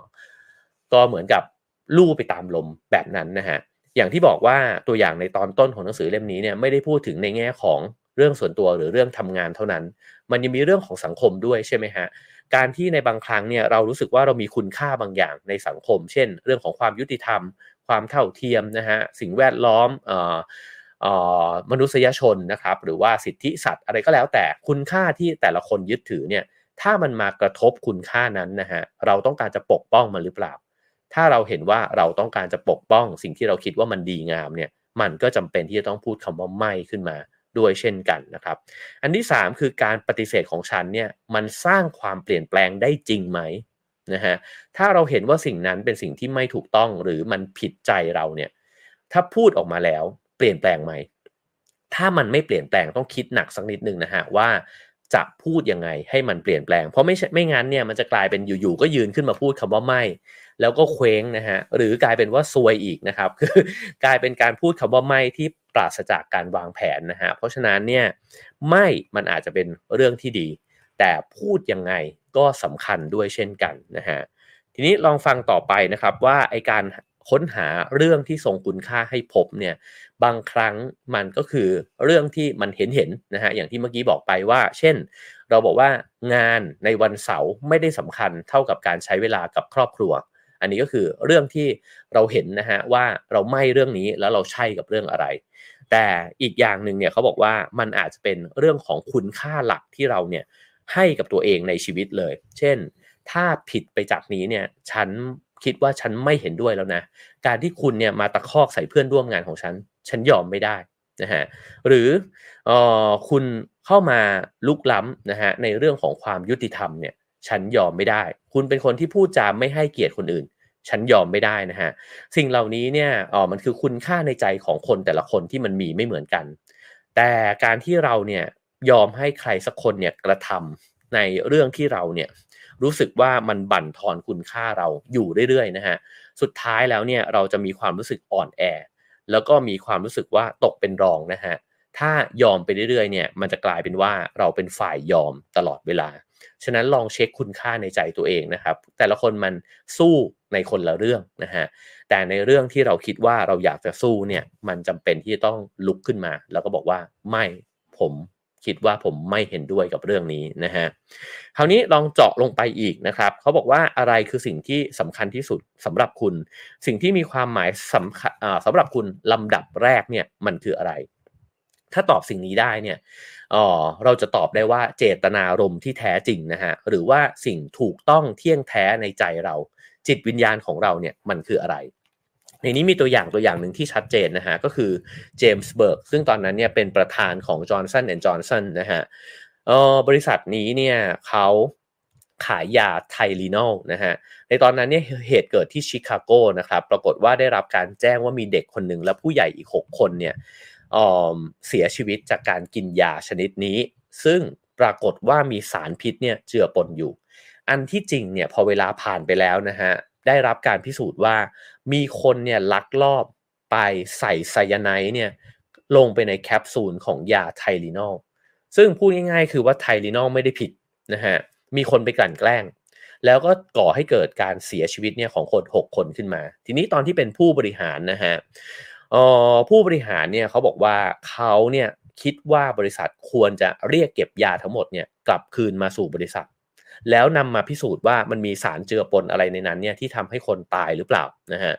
ก็เหมือนกับลู่ไปตามลมแบบนั้นนะฮะ อย่างที่บอกว่าตัวอย่างในตอนต้นของหนังสือเล่มนี้เนี่ยไม่ได้พูดถึงในแง่ของเรื่องส่วนตัวหรือเรื่องทำงานเท่านั้น มันยังมีเรื่องของสังคมด้วยใช่ไหมฮะการที่ในบางครั้งเนี่ยเรารู้สึกว่าเรามีคุณค่าบางอย่างในสังคม เช่น เรื่องของความยุติธรรม ความเท่าเทียมนะฮะสิ่งแวดล้อมมนุษยชนนะครับหรือว่าสิทธิสัตว์อะไรก็แล้วแต่คุณค่าที่แต่ละคนยึดถือเนี่ยถ้ามันมากระทบคุณค่านั้นนะฮะเราต้องการจะปกป้องมันหรือเปล่า ถ้าเราเห็นว่าเราต้องการจะปกป้องสิ่งที่เราคิดว่ามันดีงามเนี่ยมันก็จำเป็นที่จะต้องพูดคำว่าไม่ขึ้นมาด้วยเช่นกันนะครับ อันที่ 3 คือการปฏิเสธของฉันเนี่ยมันสร้างความเปลี่ยนแปลงได้จริงไหมนะฮะถ้าเราเห็นว่าสิ่งนั้นเป็นสิ่งที่ไม่ถูกต้องหรือมันผิดใจเราเนี่ยถ้าพูดออกมาแล้วเปลี่ยนแปลงไหมถ้ามันไม่เปลี่ยนแปลงต้องคิดหนักสักนิดนึงนะฮะว่าจะพูดยังไงให้มันเปลี่ยนแปลง เพราะไม่ไม่งั้นเนี่ยมันจะกลายเป็นอยู่ๆก็ยืนขึ้นมาพูดคำว่าไม่ แล้วก็เคว้งนะฮะหรือกลายเป็นว่าซวยอีกนะครับคือกลายเป็นการพูดคำว่าไม่ที่ปราศจากการวางแผนนะฮะเพราะฉะนั้นเนี่ยไม่มันอาจจะเป็นเรื่องที่ดี แต่พูดยังไงก็สำคัญด้วยเช่นกันนะฮะทีนี้ลองฟังต่อไปนะครับว่าไอการค้นหาเรื่องที่ทรงคุณค่าให้พบเนี่ยบางครั้งมันก็คือเรื่องที่มันเห็นเห็นนะฮะอย่างที่เมื่อกี้บอกไปว่า เช่น เราบอกว่างานในวันเสาร์ไม่ได้สำคัญเท่ากับการใช้เวลากับครอบครัว อันนี้ก็คือเรื่องที่เราเห็นนะฮะว่าเราไม่เรื่องนี้แล้วเราใช่กับเรื่องอะไร แต่อีกอย่างหนึ่งเนี่ยเขาบอกว่ามันอาจจะเป็นเรื่องของคุณค่าหลักที่เราเนี่ยให้กับตัวเองในชีวิตเลย เช่น ถ้าผิดไปจากนี้เนี่ยฉันคิดว่าฉันไม่เห็นด้วยแล้วนะ การที่คุณเนี่ยมาตะคอกใส่เพื่อนร่วมงานของฉัน ฉันยอมไม่ได้นะฮะ หรือออคุณเข้ามาลุกล้ำนะฮะในเรื่องของความยุติธรรมเนี่ย ฉันยอมไม่ได้ คุณเป็นคนที่พูดจาไม่ให้เกียรติคนอื่น ฉันยอมไม่ได้นะฮะสิ่งเหล่านี้เนี่ยอ๋อมันคือคุณค่าในใจของคนแต่ละคนที่มันมีไม่เหมือนกัน แต่การที่เราเนี่ยยอมให้ใครสักคนเนี่ยกระทำในเรื่องที่เราเนี่ยรู้สึกว่ามันบั่นทอนคุณค่าเราอยู่เรื่อยๆนะฮะสุดท้ายแล้วเนี่ยเราจะมีความรู้สึกอ่อนแอ แล้วก็มีความรู้สึกว่าตกเป็นรองนะฮะถ้ายอมไปเรื่อยๆเนี่ยมันจะกลายเป็นว่าเราเป็นฝ่ายยอมตลอดเวลา ฉะนั้นลองเช็คคุณค่าในใจตัวเองนะครับ แต่ละคนมันสู้ในคนละเรื่องนะฮะแต่ในเรื่องที่เราคิดว่าเราอยากจะสู้เนี่ยมันจำเป็นที่จะต้องลุกขึ้นมา แล้วก็บอกว่าไม่ผมคิดว่าผมไม่เห็นด้วยกับเรื่องนี้นะฮะคราวนี้ลองเจาะลงไปอีกนะครับเขาบอกว่าอะไรคือสิ่งที่สำคัญที่สุดสำหรับคุณ สิ่งที่มีความหมายสำคัญสำหรับคุณลำดับแรกเนี่ยมันคืออะไร ถ้าตอบสิ่งนี้ได้เนี่ยอ๋อเราจะตอบได้ว่าเจตนารมณ์ที่แท้จริงนะฮะหรือว่าสิ่งถูกต้องเที่ยงแท้ในใจเรา จิตวิญญาณของเราเนี่ยมันคืออะไร ในนี้มีตัวอย่างตัวอย่างหนึ่งที่ชัดเจนนะฮะก็คือเจมส์เบิร์กซึ่งตอนนั้นเนี่ยเป็นประธานของ Johnson Johnson นสันนะฮะออบริษัทนี้เนี่ยเขาขายยาไทลีนอลนะฮะ ในตอนนั้นเนี่ยเหตุเกิดที่ชิคาโกนะครับ ปรากฏว่าได้รับการแจ้งว่ามีเด็กคนหนึ่งและผู้ใหญ่อีก 6 คนเนี่ย เสียชีวิตจากการกินยาชนิดนี้ ซึ่งปรากฏว่ามีสารพิษเนี่ยเจือปนอยู่ อันที่จริงเนี่ยพอเวลาผ่านไปแล้วนะฮะได้รับการพิสูจน์ว่ามีคนเนี่ยลักลอบไปใส่ไซยาไนด์เนี่ยลงไปในแคปซูลของยาไทลีนอลซึ่งพูดง่ายๆ คือว่าไทลีนอลไม่ได้ผิดนะฮะมีคนไปกลั่นแกล้ง แล้วก็ก่อให้เกิดการเสียชีวิตเนี่ยของคน 6 คนขึ้นมา ทีนี้ตอนที่เป็นผู้บริหารนะฮะ ผู้บริหารเนี่ยเขาบอกว่าเขาเนี่ยคิดว่าบริษัทควรจะเรียกเก็บยาทั้งหมดเนี่ยกลับคืนมาสู่บริษัท แล้วนำมาพิสูจน์ว่ามันมีสารเจือปนอะไรในนั้นเนี่ยที่ทำให้คนตายหรือเปล่านะฮะ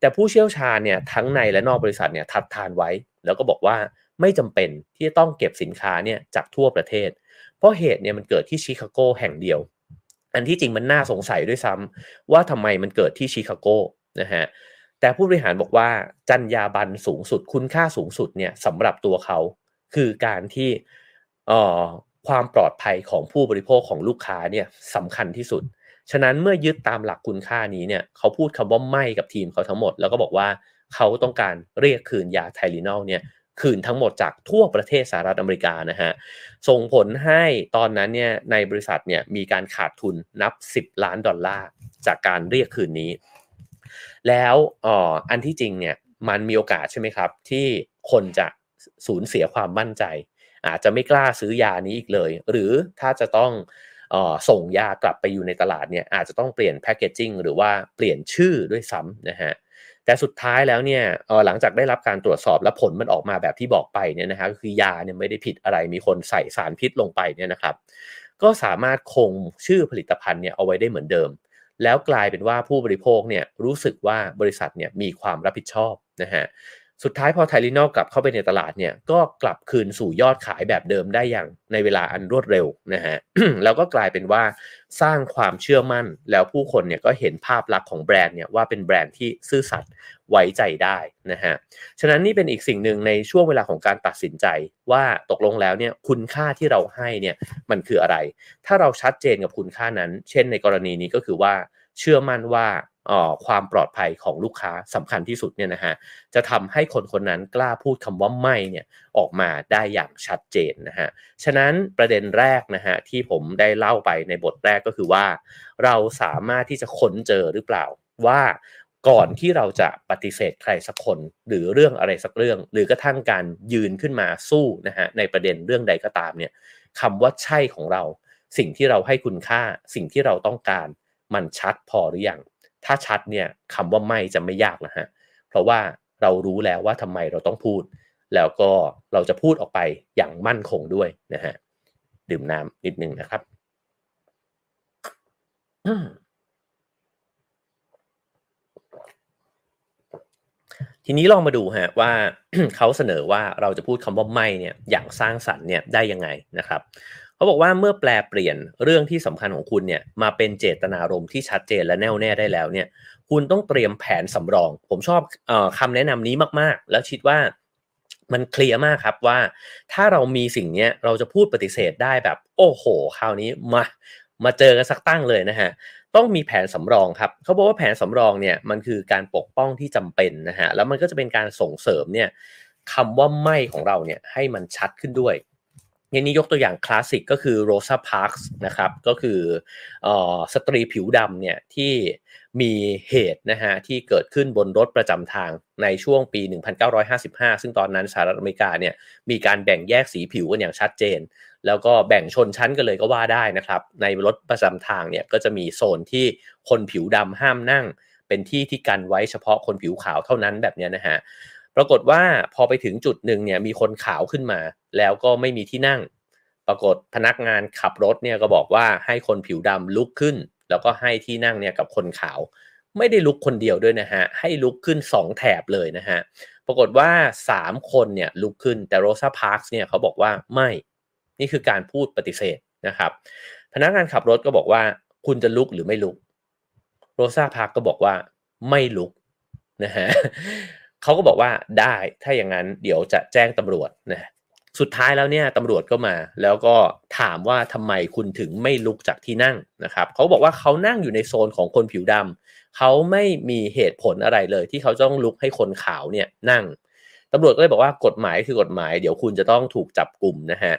แต่ผู้เชี่ยวชาญเนี่ยทั้งในและนอกบริษัทเนี่ยทัดทานไว้ แล้วก็บอกว่าไม่จำเป็นที่จะต้องเก็บสินค้าเนี่ยจากทั่วประเทศ เพราะเหตุเนี่ยมันเกิดที่ชิคาโกแห่งเดียว อันที่จริงมันน่าสงสัยด้วยซ้ำว่าทำไมมันเกิดที่ชิคาโกนะฮะ แต่ผู้บริหารบอกว่าจรรยาบรรณสูงสุด คุณค่าสูงสุดเนี่ยสำหรับตัวเขา คือการที่ความปลอดภัยของผู้บริโภคของลูกค้าเนี่ยสำคัญที่สุด ฉะนั้นเมื่อยึดตามหลักคุณค่านี้เนี่ยเขาพูดคำว่าไม่กับทีมเขาทั้งหมด แล้วก็บอกว่าเขาต้องการเรียกคืนยาไทลินอลเนี่ยคืนทั้งหมดจากทั่วประเทศสหรัฐอเมริกานะฮะส่งผลให้ตอนนั้นเนี่ยในบริษัทเนี่ยมีการขาดทุนนับ 10 ล้านดอลลาร์จากการเรียกคืนนี้ แล้วอ๋ออันที่จริงเนี่ยมันมีโอกาสใช่ไหมครับ ที่คนจะสูญเสียความมั่นใจ อาจจะไม่กล้าซื้อยานี้อีกเลย หรือถ้าจะต้องออส่งยากลับไปอยู่ในตลาดเนี่ยอาจจะต้องเปลี่ยนแพคเกจิ้งหรือว่าเปลี่ยนชื่อด้วยซ้ำนะฮะแต่สุดท้ายแล้วเนี่ยหลังจากได้รับการตรวจสอบและผลมันออกมาแบบที่บอกไปเนี่ยนะฮะก็คือยาเนี่ยไม่ได้ผิดอะไรมีคนใส่สารพิษลงไปเนี่ยนะครับ ก็สามารถคงชื่อผลิตภัณฑ์เนี่ยเอาไว้ได้เหมือนเดิม แล้วกลายเป็นว่าผู้บริโภคเนี่ยรู้สึกว่าบริษัทเนี่ยมีความรับผิดชอบนะฮะสุดท้ายพอไทลินอลกลับเข้าไปในตลาดเนี่ยก็กลับคืนสู่ยอดขายแบบเดิมได้อย่างในเวลาอันรวดเร็วนะฮะแล้วก็กลายเป็นว่าสร้างความเชื่อมั่นแล้วผู้คนเนี่ยก็เห็นภาพลักษณ์ของแบรนด์เนี่ยว่าเป็นแบรนด์ที่ซื่อสัตย์ ไว้ใจได้นะฮะ ฉะนั้นนี่เป็นอีกสิ่งหนึ่งในช่วงเวลาของการตัดสินใจว่าตกลงแล้วเนี่ยคุณค่าที่เราให้เนี่ยมันคืออะไร ถ้าเราชัดเจนกับคุณค่านั้น เช่นในกรณีนี้ก็คือว่าเชื่อมั่นว่าความปลอดภัยของลูกค้าสำคัญที่สุดเนี่ยนะฮะจะทำให้คนคนนั้นกล้าพูดคำว่าไม่เนี่ยออกมาได้อย่างชัดเจนนะฮะฉะนั้นประเด็นแรกนะฮะที่ผมได้เล่าไปในบทแรกก็คือว่า เราสามารถที่จะค้นเจอหรือเปล่าว่า ก่อนที่เราจะปฏิเสธใครสักคน หรือเรื่องอะไรสักเรื่อง หรือกระทั่งการยืนขึ้นมาสู้นะฮะในประเด็นเรื่องใดก็ตามเนี่ยคำว่าใช่ของเรา สิ่งที่เราให้คุณค่า สิ่งที่เราต้องการ มันชัดพอหรือยังถ้าชัดเนี่ยคำว่าไม่จะไม่ยากนะฮะเพราะว่าเรารู้แล้วว่าทำไมเราต้องพูด แล้วก็เราจะพูดออกไปอย่างมั่นคงด้วยนะฮะดื่มน้ำนิดนึงนะครับ ทีนี้ลองมาดูฮะว่าเขาเสนอว่าเราจะพูดคำว่าไม่เนี่ยอย่างสร้างสรรค์เนี่ยได้ยังไงนะครับเขาบอกว่าเมื่อแปลเปลี่ยนเรื่องที่สำคัญของคุณเนี่ยมาเป็นเจตนารมณ์ที่ชัดเจนและแน่วแน่ได้แล้วเนี่ยคุณต้องเตรียมแผนสำรอง ผมชอบอคำแนะนำนี้มากๆ แล้วคิดว่ามันเคลียร์มากครับว่า ถ้าเรามีสิ่งนี้เราจะพูดปฏิเสธได้แบบ โอ้โห คราวนี้มามาเจอกันสักตั้งเลยนะฮะ ต้องมีแผนสำรองครับเขาบอกว่าแผนสำรองเนี่ยมันคือการปกป้องที่จำเป็นนะฮะแล้วมันก็จะเป็นการส่งเสริมเนี่ยคำว่าไม่ของเราเนี่ยให้มันชัดขึ้นด้วยอย่างนี้ยกตัวอย่างคลาสสิกก็คือโรซาพาร์คส์นะครับก็คือสตรีผิวดำเนี่ยที่มีเหตุนะฮะที่เกิดขึ้นบนรถประจำทางในช่วงปี 1955 ซึ่งตอนนั้นสหรัฐอเมริกาเนี่ยมีการแบ่งแยกสีผิวกันอย่างชัดเจน แล้วก็แบ่งชนชั้นกันเลยก็ว่าได้นะครับ ในรถประจำทางเนี่ยก็จะมีโซนที่คนผิวดำห้ามนั่ง เป็นที่ที่กันไว้เฉพาะคนผิวขาวเท่านั้นแบบนี้นะฮะปรากฏว่าพอไปถึงจุดหนึ่งเนี่ยมีคนขาวขึ้นมา แล้วก็ไม่มีที่นั่ง ปรากฏพนักงานขับรถเนี่ยก็บอกว่าให้คนผิวดำลุกขึ้น แล้วก็ให้ที่นั่งเนี่ยกับคนขาว ไม่ได้ลุกคนเดียวด้วยนะฮะให้ลุกขึ้น 2 แถบเลยนะฮะปรากฏว่า 3 คนเนี่ยลุกขึ้นแต่โรซาพาร์คเนี่ยเขาบอกว่าไม่ นี่คือการพูดปฏิเสธนะครับ พนักงานขับรถก็บอกว่าคุณจะลุกหรือไม่ลุก โรซาพาร์คก็บอกว่าไม่ลุกนะฮะเขาก็บอกว่าได้ถ้าอย่างนั้นเดี๋ยวจะแจ้งตำรวจนะสุดท้ายแล้วเนี่ยตำรวจก็มา แล้วก็ถามว่าทำไมคุณถึงไม่ลุกจากที่นั่งนะครับเขาบอกว่าเขานั่งอยู่ในโซนของคนผิวดำเขาไม่มีเหตุผลอะไรเลย ที่เขาต้องลุกให้คนขาวเนี่ยนั่งตำรวจก็เลยบอกว่ากฎหมายคือกฎหมาย เดี๋ยวคุณจะต้องถูกจับกลุ่มนะฮะ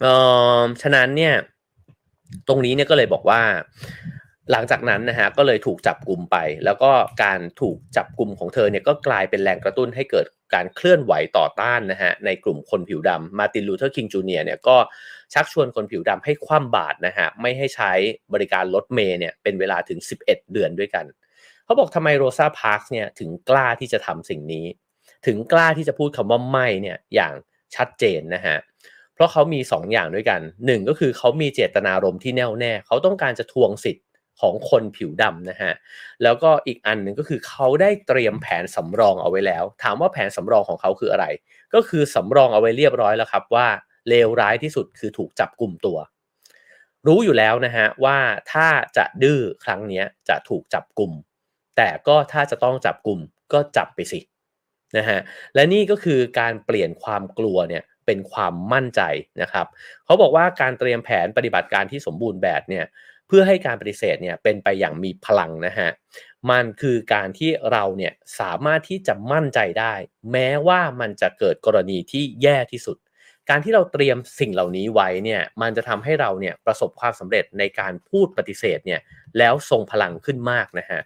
เอ่อฉะนั้นเนี่ย ตรงนี้เนี่ยก็เลยบอกว่า หลังจากนั้นนะฮะก็เลยถูกจับกลุ่มไป แล้วก็การถูกจับกลุ่มของเธอเนี่ยก็กลายเป็นแรงกระตุ้นให้เกิดการเคลื่อนไหวต่อต้านนะฮะในกลุ่มคนผิวดำมาร์ตินลูเทอร์คิงจูเนียร์เนี่ยก็ชักชวนคนผิวดำให้คว่ำบาตรนะฮะไม่ให้ใช้บริการรถเมย์เนี่ยเป็นเวลาถึง 11 เดือนด้วยกัน เขาบอกทำไมโรซาพาร์คเนี่ยถึงกล้าที่จะทำสิ่งนี้ ถึงกล้าที่จะพูดคำว่าไม่เนี่ยอย่างชัดเจนนะฮะเพราะเขามี2 อย่างด้วยกัน 1 ก็คือเขามีเจตนารมณ์ที่แน่วแน่เขาต้องการจะทวงสิทธิ์ของคนผิวดำนะฮะแล้วก็อีกอันหนึ่งก็คือเขาได้เตรียมแผนสำรองเอาไว้แล้ว ถามว่าแผนสำรองของเขาคืออะไร ก็คือสำรองเอาไว้เรียบร้อยแล้วครับว่าเลวร้ายที่สุดคือถูกจับกลุ่มตัว รู้อยู่แล้วนะฮะว่าถ้าจะดื้อครั้งนี้จะถูกจับกลุ่ม แต่ก็ถ้าจะต้องจับกลุ่มก็จับไปสินะฮะและนี่ก็คือการเปลี่ยนความกลัวเนี่ย เป็นความมั่นใจนะครับเขาบอกว่าการเตรียมแผนปฏิบัติการที่สมบูรณ์แบบเนี่ยเพื่อให้การปฏิเสธเนี่ยเป็นไปอย่างมีพลังนะฮะมันคือการที่เราเนี่ยสามารถที่จะมั่นใจได้ แม้ว่ามันจะเกิดกรณีที่แย่ที่สุด การที่เราเตรียมสิ่งเหล่านี้ไว้เนี่ยมันจะทำให้เราเนี่ยประสบความสำเร็จในการพูดปฏิเสธเนี่ยแล้วทรงพลังขึ้นมากนะฮะ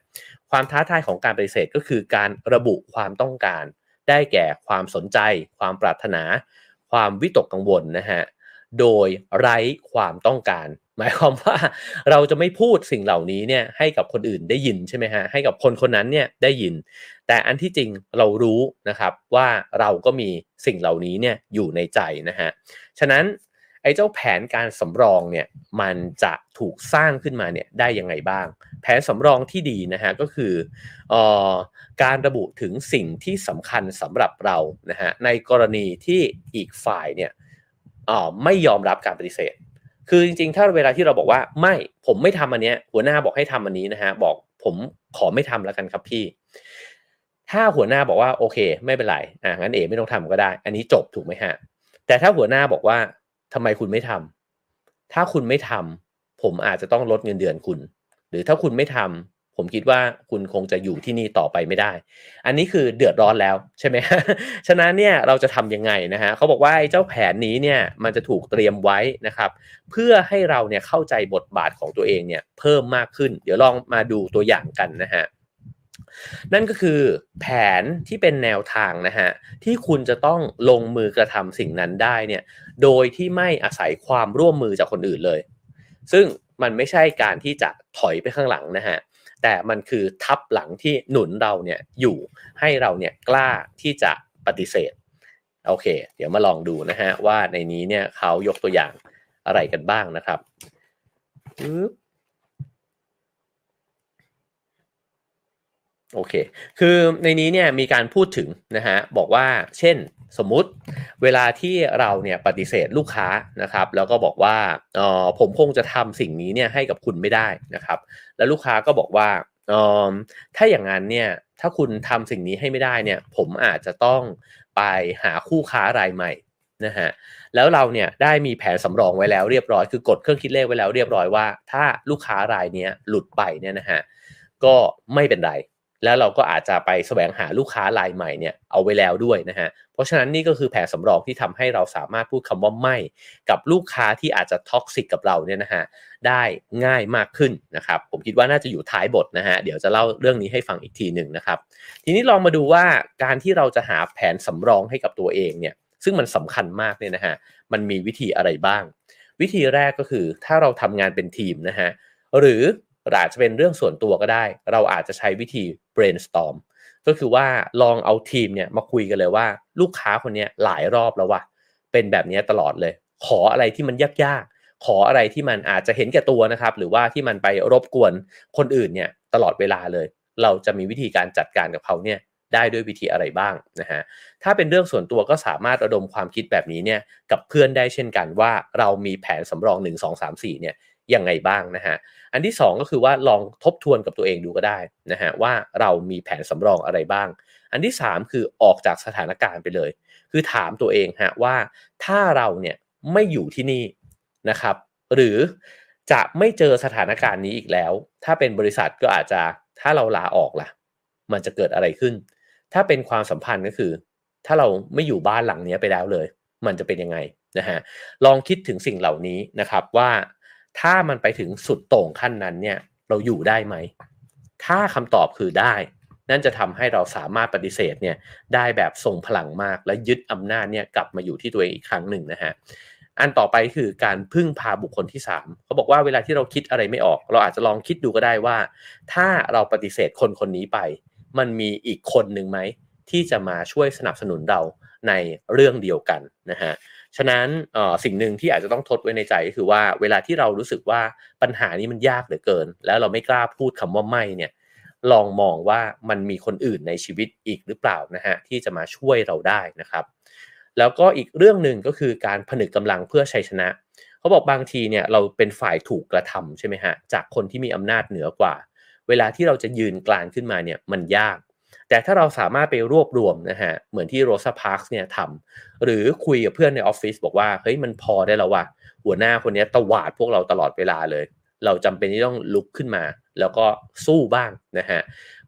ความท้าทายของการปฏิเสธก็คือการระบุความต้องการ ได้แก่ความสนใจ ความปรารถนา ความวิตกกังวลนะฮะโดยไร้ความต้องการ หมายความว่าเราจะไม่พูดสิ่งเหล่านี้เนี่ยให้กับคนอื่นได้ยินใช่ไหมฮะให้กับคนคนนั้นเนี่ยได้ยิน แต่อันที่จริงเรารู้นะครับว่าเราก็มีสิ่งเหล่านี้เนี่ยอยู่ในใจนะฮะฉะนั้น ไอ้เจ้าแผนการสำรองเนี่ยมันจะถูกสร้างขึ้นมาเนี่ยได้ยังไงบ้าง แผนสำรองที่ดีนะฮะก็คือออการระบุถึงสิ่งที่สำคัญสำหรับเรานะฮะในกรณีที่อีกฝ่ายเนี่ยไม่ยอมรับการปฏิเสธ คือจริงๆ ถ้าเวลาที่เราบอกว่าไม่ผมไม่ทำอันเนี้ยหัวหน้าบอกให้ทำอันนี้นะฮะบอกผมขอไม่ทำแล้วกันครับพี่ถ้าหัวหน้าบอกว่าโอเค ไม่เป็นไรอะงั้นเอไม่ต้องทำก็ได้ อันนี้จบถูกไหมฮะแต่ถ้าหัวหน้าบอกว่า ทำไมคุณไม่ทำถ้าคุณไม่ทำผมอาจจะต้องลดเงินเดือนคุณ หรือถ้าคุณไม่ทำผมคิดว่าคุณคงจะอยู่ที่นี่ต่อไปไม่ได้ อันนี้คือเดือดร้อนแล้วใช่ไหมฉะนั้นเนี่ยเราจะทำยังไงนะฮะเขาบอกว่าไอ้เจ้าแผนนี้เนี่ยมันจะถูกเตรียมไว้นะครับ เพื่อให้เราเนี่ยเข้าใจบทบาทของตัวเองเนี่ยเพิ่มมากขึ้น เดี๋ยวลองมาดูตัวอย่างกันนะฮะ นั่นก็คือแผนที่เป็นแนวทางนะฮะที่คุณจะต้องลงมือกระทำสิ่งนั้นได้เนี่ยโดยที่ไม่อาศัยความร่วมมือจากคนอื่นเลย ซึ่งมันไม่ใช่การที่จะถอยไปข้างหลังนะฮะแต่มันคือทับหลังที่หนุนเราเนี่ยอยู่ให้เราเนี่ยกล้าที่จะปฏิเสธโอเค เดี๋ยวมาลองดูนะฮะว่าในนี้เนี่ยเขายกตัวอย่างอะไรกันบ้างนะครับ โอเค คือในนี้เนี่ยมีการพูดถึงนะฮะบอกว่าเช่นสมมุติเวลาที่เราเนี่ยปฏิเสธลูกค้านะครับ แล้วก็บอกว่าเออผมคงจะทำสิ่งนี้เนี่ยให้กับคุณไม่ได้นะครับ แล้วลูกค้าก็บอกว่าเออถ้าอย่างนั้นเนี่ยถ้าคุณทำสิ่งนี้ให้ไม่ได้เนี่ย ผมอาจจะต้องไปหาคู่ค้ารายใหม่นะฮะแล้วเราเนี่ยได้มีแผนสำรองไว้แล้วเรียบร้อยคือกดเครื่องคิดเลขไว้แล้วเรียบร้อยว่า ถ้าลูกค้ารายนี้หลุดไปเนี่ยนะฮะก็ไม่เป็นไร แล้วเราก็อาจจะไปแสวงหาลูกค้ารายใหม่เนี่ยเอาไว้แล้วด้วยนะฮะ เพราะฉะนั้นนี่ก็คือแผนสำรองที่ทำให้เราสามารถพูดคำว่าไม่ กับลูกค้าที่อาจจะ toxic กับเราเนี่ยนะฮะได้ง่ายมากขึ้นนะครับ ผมคิดว่าน่าจะอยู่ท้ายบทนะฮะเดี๋ยวจะเล่าเรื่องนี้ให้ฟังอีกทีหนึ่งนะครับ ทีนี้ลองมาดูว่าการที่เราจะหาแผนสำรองให้กับตัวเองเนี่ยซึ่งมันสำคัญมากเนี่ยนะฮะมันมีวิธีอะไรบ้าง วิธีแรกก็คือถ้าเราทำงานเป็นทีมนะฮะหรือ รืออาจจะเป็นเรื่องส่วนตัวก็ได้ เราอาจจะใช้วิธี brainstorm ก็คือว่าลองเอาทีมเนี่ยมาคุยกันเลยว่า ลูกค้าคนนี้หลายรอบแล้วว่ะเป็นแบบนี้ตลอดเลย ขออะไรที่มันยากๆ ขออะไรที่มันอาจจะเห็นแก่ตัวนะครับ หรือว่าที่มันไปรบกวนคนอื่นเนี่ยตลอดเวลาเลย เราจะมีวิธีการจัดการกับเขาเนี่ยได้ด้วยวิธีอะไรบ้างนะฮะ ถ้าเป็นเรื่องส่วนตัวก็สามารถระดมความคิดแบบนี้เนี่ยกับเพื่อนได้เช่นกันว่าเรามีแผนสำรอง 1 2 3 4เนี่ย ยังไงบ้างนะฮะ อันที่ 2 ก็คือว่าลองทบทวนกับตัวเองดูก็ได้นะฮะว่าเรามีแผนสำรองอะไรบ้าง อันที่ 3 คือออกจากสถานการณ์ไปเลย คือถามตัวเองฮะว่าถ้าเราเนี่ยไม่อยู่ที่นี่นะครับ หรือจะไม่เจอสถานการณ์นี้อีกแล้ว ถ้าเป็นบริษัทก็อาจจะถ้าเราลาออกล่ะ มันจะเกิดอะไรขึ้น ถ้าเป็นความสัมพันธ์ก็คือ ถ้าเราไม่อยู่บ้านหลังนี้ไปแล้วเลย มันจะเป็นยังไงนะฮะลองคิดถึงสิ่งเหล่านี้นะครับว่า ถ้ามันไปถึงสุดโต่งขั้นนั้นเนี่ย เราอยู่ได้ไหม ถ้าคำตอบคือได้ นั่นจะทำให้เราสามารถปฏิเสธเนี่ยได้แบบทรงพลังมากและยึดอำนาจเนี่ยกลับมาอยู่ที่ตัวเองอีกครั้งหนึ่งนะฮะอันต่อไปคือการพึ่งพาบุคคลที่ 3เขาบอกว่าเวลาที่เราคิดอะไรไม่ออก เราอาจจะลองคิดดูก็ได้ว่า ถ้าเราปฏิเสธคนคนนี้ไป มันมีอีกคนหนึ่งไหมที่จะมาช่วยสนับสนุนเราในเรื่องเดียวกันนะฮะ ฉะนั้นสิ่งหนึ่งที่อาจจะต้องทดไว้ในใจก็คือว่าเวลาที่เรารู้สึกว่าปัญหานี้มันยากเหลือเกิน แล้วเราไม่กล้าพูดคำว่าไม่เนี่ยลองมองว่ามันมีคนอื่นในชีวิตอีกหรือเปล่านะฮะที่จะมาช่วยเราได้นะครับ แล้วก็อีกเรื่องหนึ่งก็คือการผนึกกำลังเพื่อชัยชนะเขาบอกบางทีเนี่ยเราเป็นฝ่ายถูกกระทำใช่ไหมฮะจากคนที่มีอำนาจเหนือกว่า เวลาที่เราจะยืนกลางขึ้นมาเนี่ยมันยาก แต่ถ้าเราสามารถไปรวบรวมนะฮะเหมือนที่โรซาพาร์คเนี่ยทำหรือคุยกับเพื่อนในออฟฟิศบอกว่าเฮ้ยมันพอได้แล้วว่ะหัวหน้าคนนี้ตวาดพวกเราตลอดเวลาเลย เราจำเป็นที่ต้องลุกขึ้นมา แล้วก็สู้บ้างนะฮะ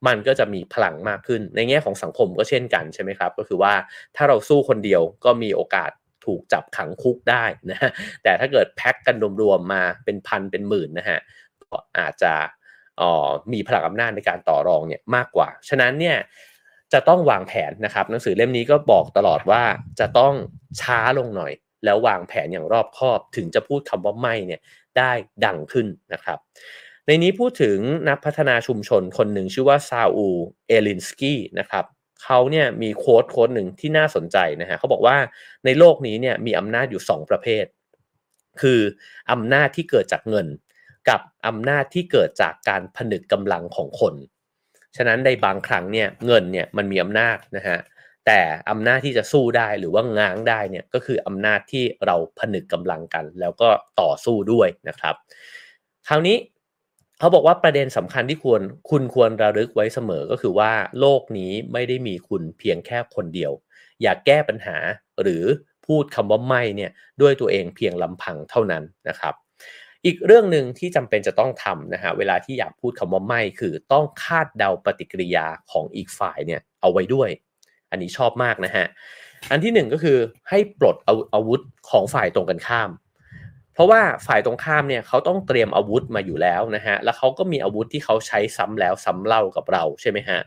มันก็จะมีพลังมากขึ้น ในแง่ของสังคมก็เช่นกันใช่ไหมครับ ก็คือว่าถ้าเราสู้คนเดียวก็มีโอกาสถูกจับขังคุกได้นะฮะแต่ถ้าเกิดแพ็กกันรวมๆมาเป็นพันเป็นหมื่นนะฮะก็อาจจะ มีพลังอำนาจในการต่อรองเนี่ยมากกว่า ฉะนั้นเนี่ยจะต้องวางแผนนะครับ หนังสือเล่มนี้ก็บอกตลอดว่าจะต้องช้าลงหน่อย แล้ววางแผนอย่างรอบคอบ ถึงจะพูดคำว่าไม่เนี่ยได้ดังขึ้นนะครับ ในนี้พูดถึงนักพัฒนาชุมชนคนหนึ่งชื่อว่าซาอูเอลินสกี้นะครับเขาเนี่ยมีโค้ดโค้ดหนึ่งที่น่าสนใจนะฮะเขาบอกว่าในโลกนี้เนี่ยมีอำนาจอยู่ 2 ประเภท คืออำนาจที่เกิดจากเงิน กับอำนาจที่เกิดจากการผนึกกำลังของคน ฉะนั้นในบางครั้งเนี่ยเงินเนี่ยมันมีอำนาจนะฮะแต่อำนาจที่จะสู้ได้หรือว่าง้างได้เนี่ยก็คืออำนาจที่เราผนึกกำลังกัน แล้วก็ต่อสู้ด้วยนะครับ คราวนี้เขาบอกว่าประเด็นสำคัญที่ควรคุณควรระลึกไว้เสมอก็คือว่าโลกนี้ไม่ได้มีคุณเพียงแค่คนเดียว อยากแก้ปัญหาหรือพูดคำว่าไม่เนี่ยด้วยตัวเองเพียงลำพังเท่านั้นนะครับ อีกเรื่องหนึ่งที่จำเป็นจะต้องทำนะฮะเวลาที่อยากพูดคำว่าไม่คือต้องคาดเดาปฏิกิริยาของอีกฝ่ายเนี่ยเอาไว้ด้วย อันนี้ชอบมากนะฮะอันที่หนึ่งก็คือให้ปลดอาอาวุธของฝ่ายตรงกันข้าม เพราะว่าฝ่ายตรงข้ามเนี่ยเขาต้องเตรียมอาวุธมาอยู่แล้วนะฮะแล้วเขาก็มีอาวุธที่เขาใช้ซ้ำแล้วซ้ำเล่ากับเราใช่ไหมฮะ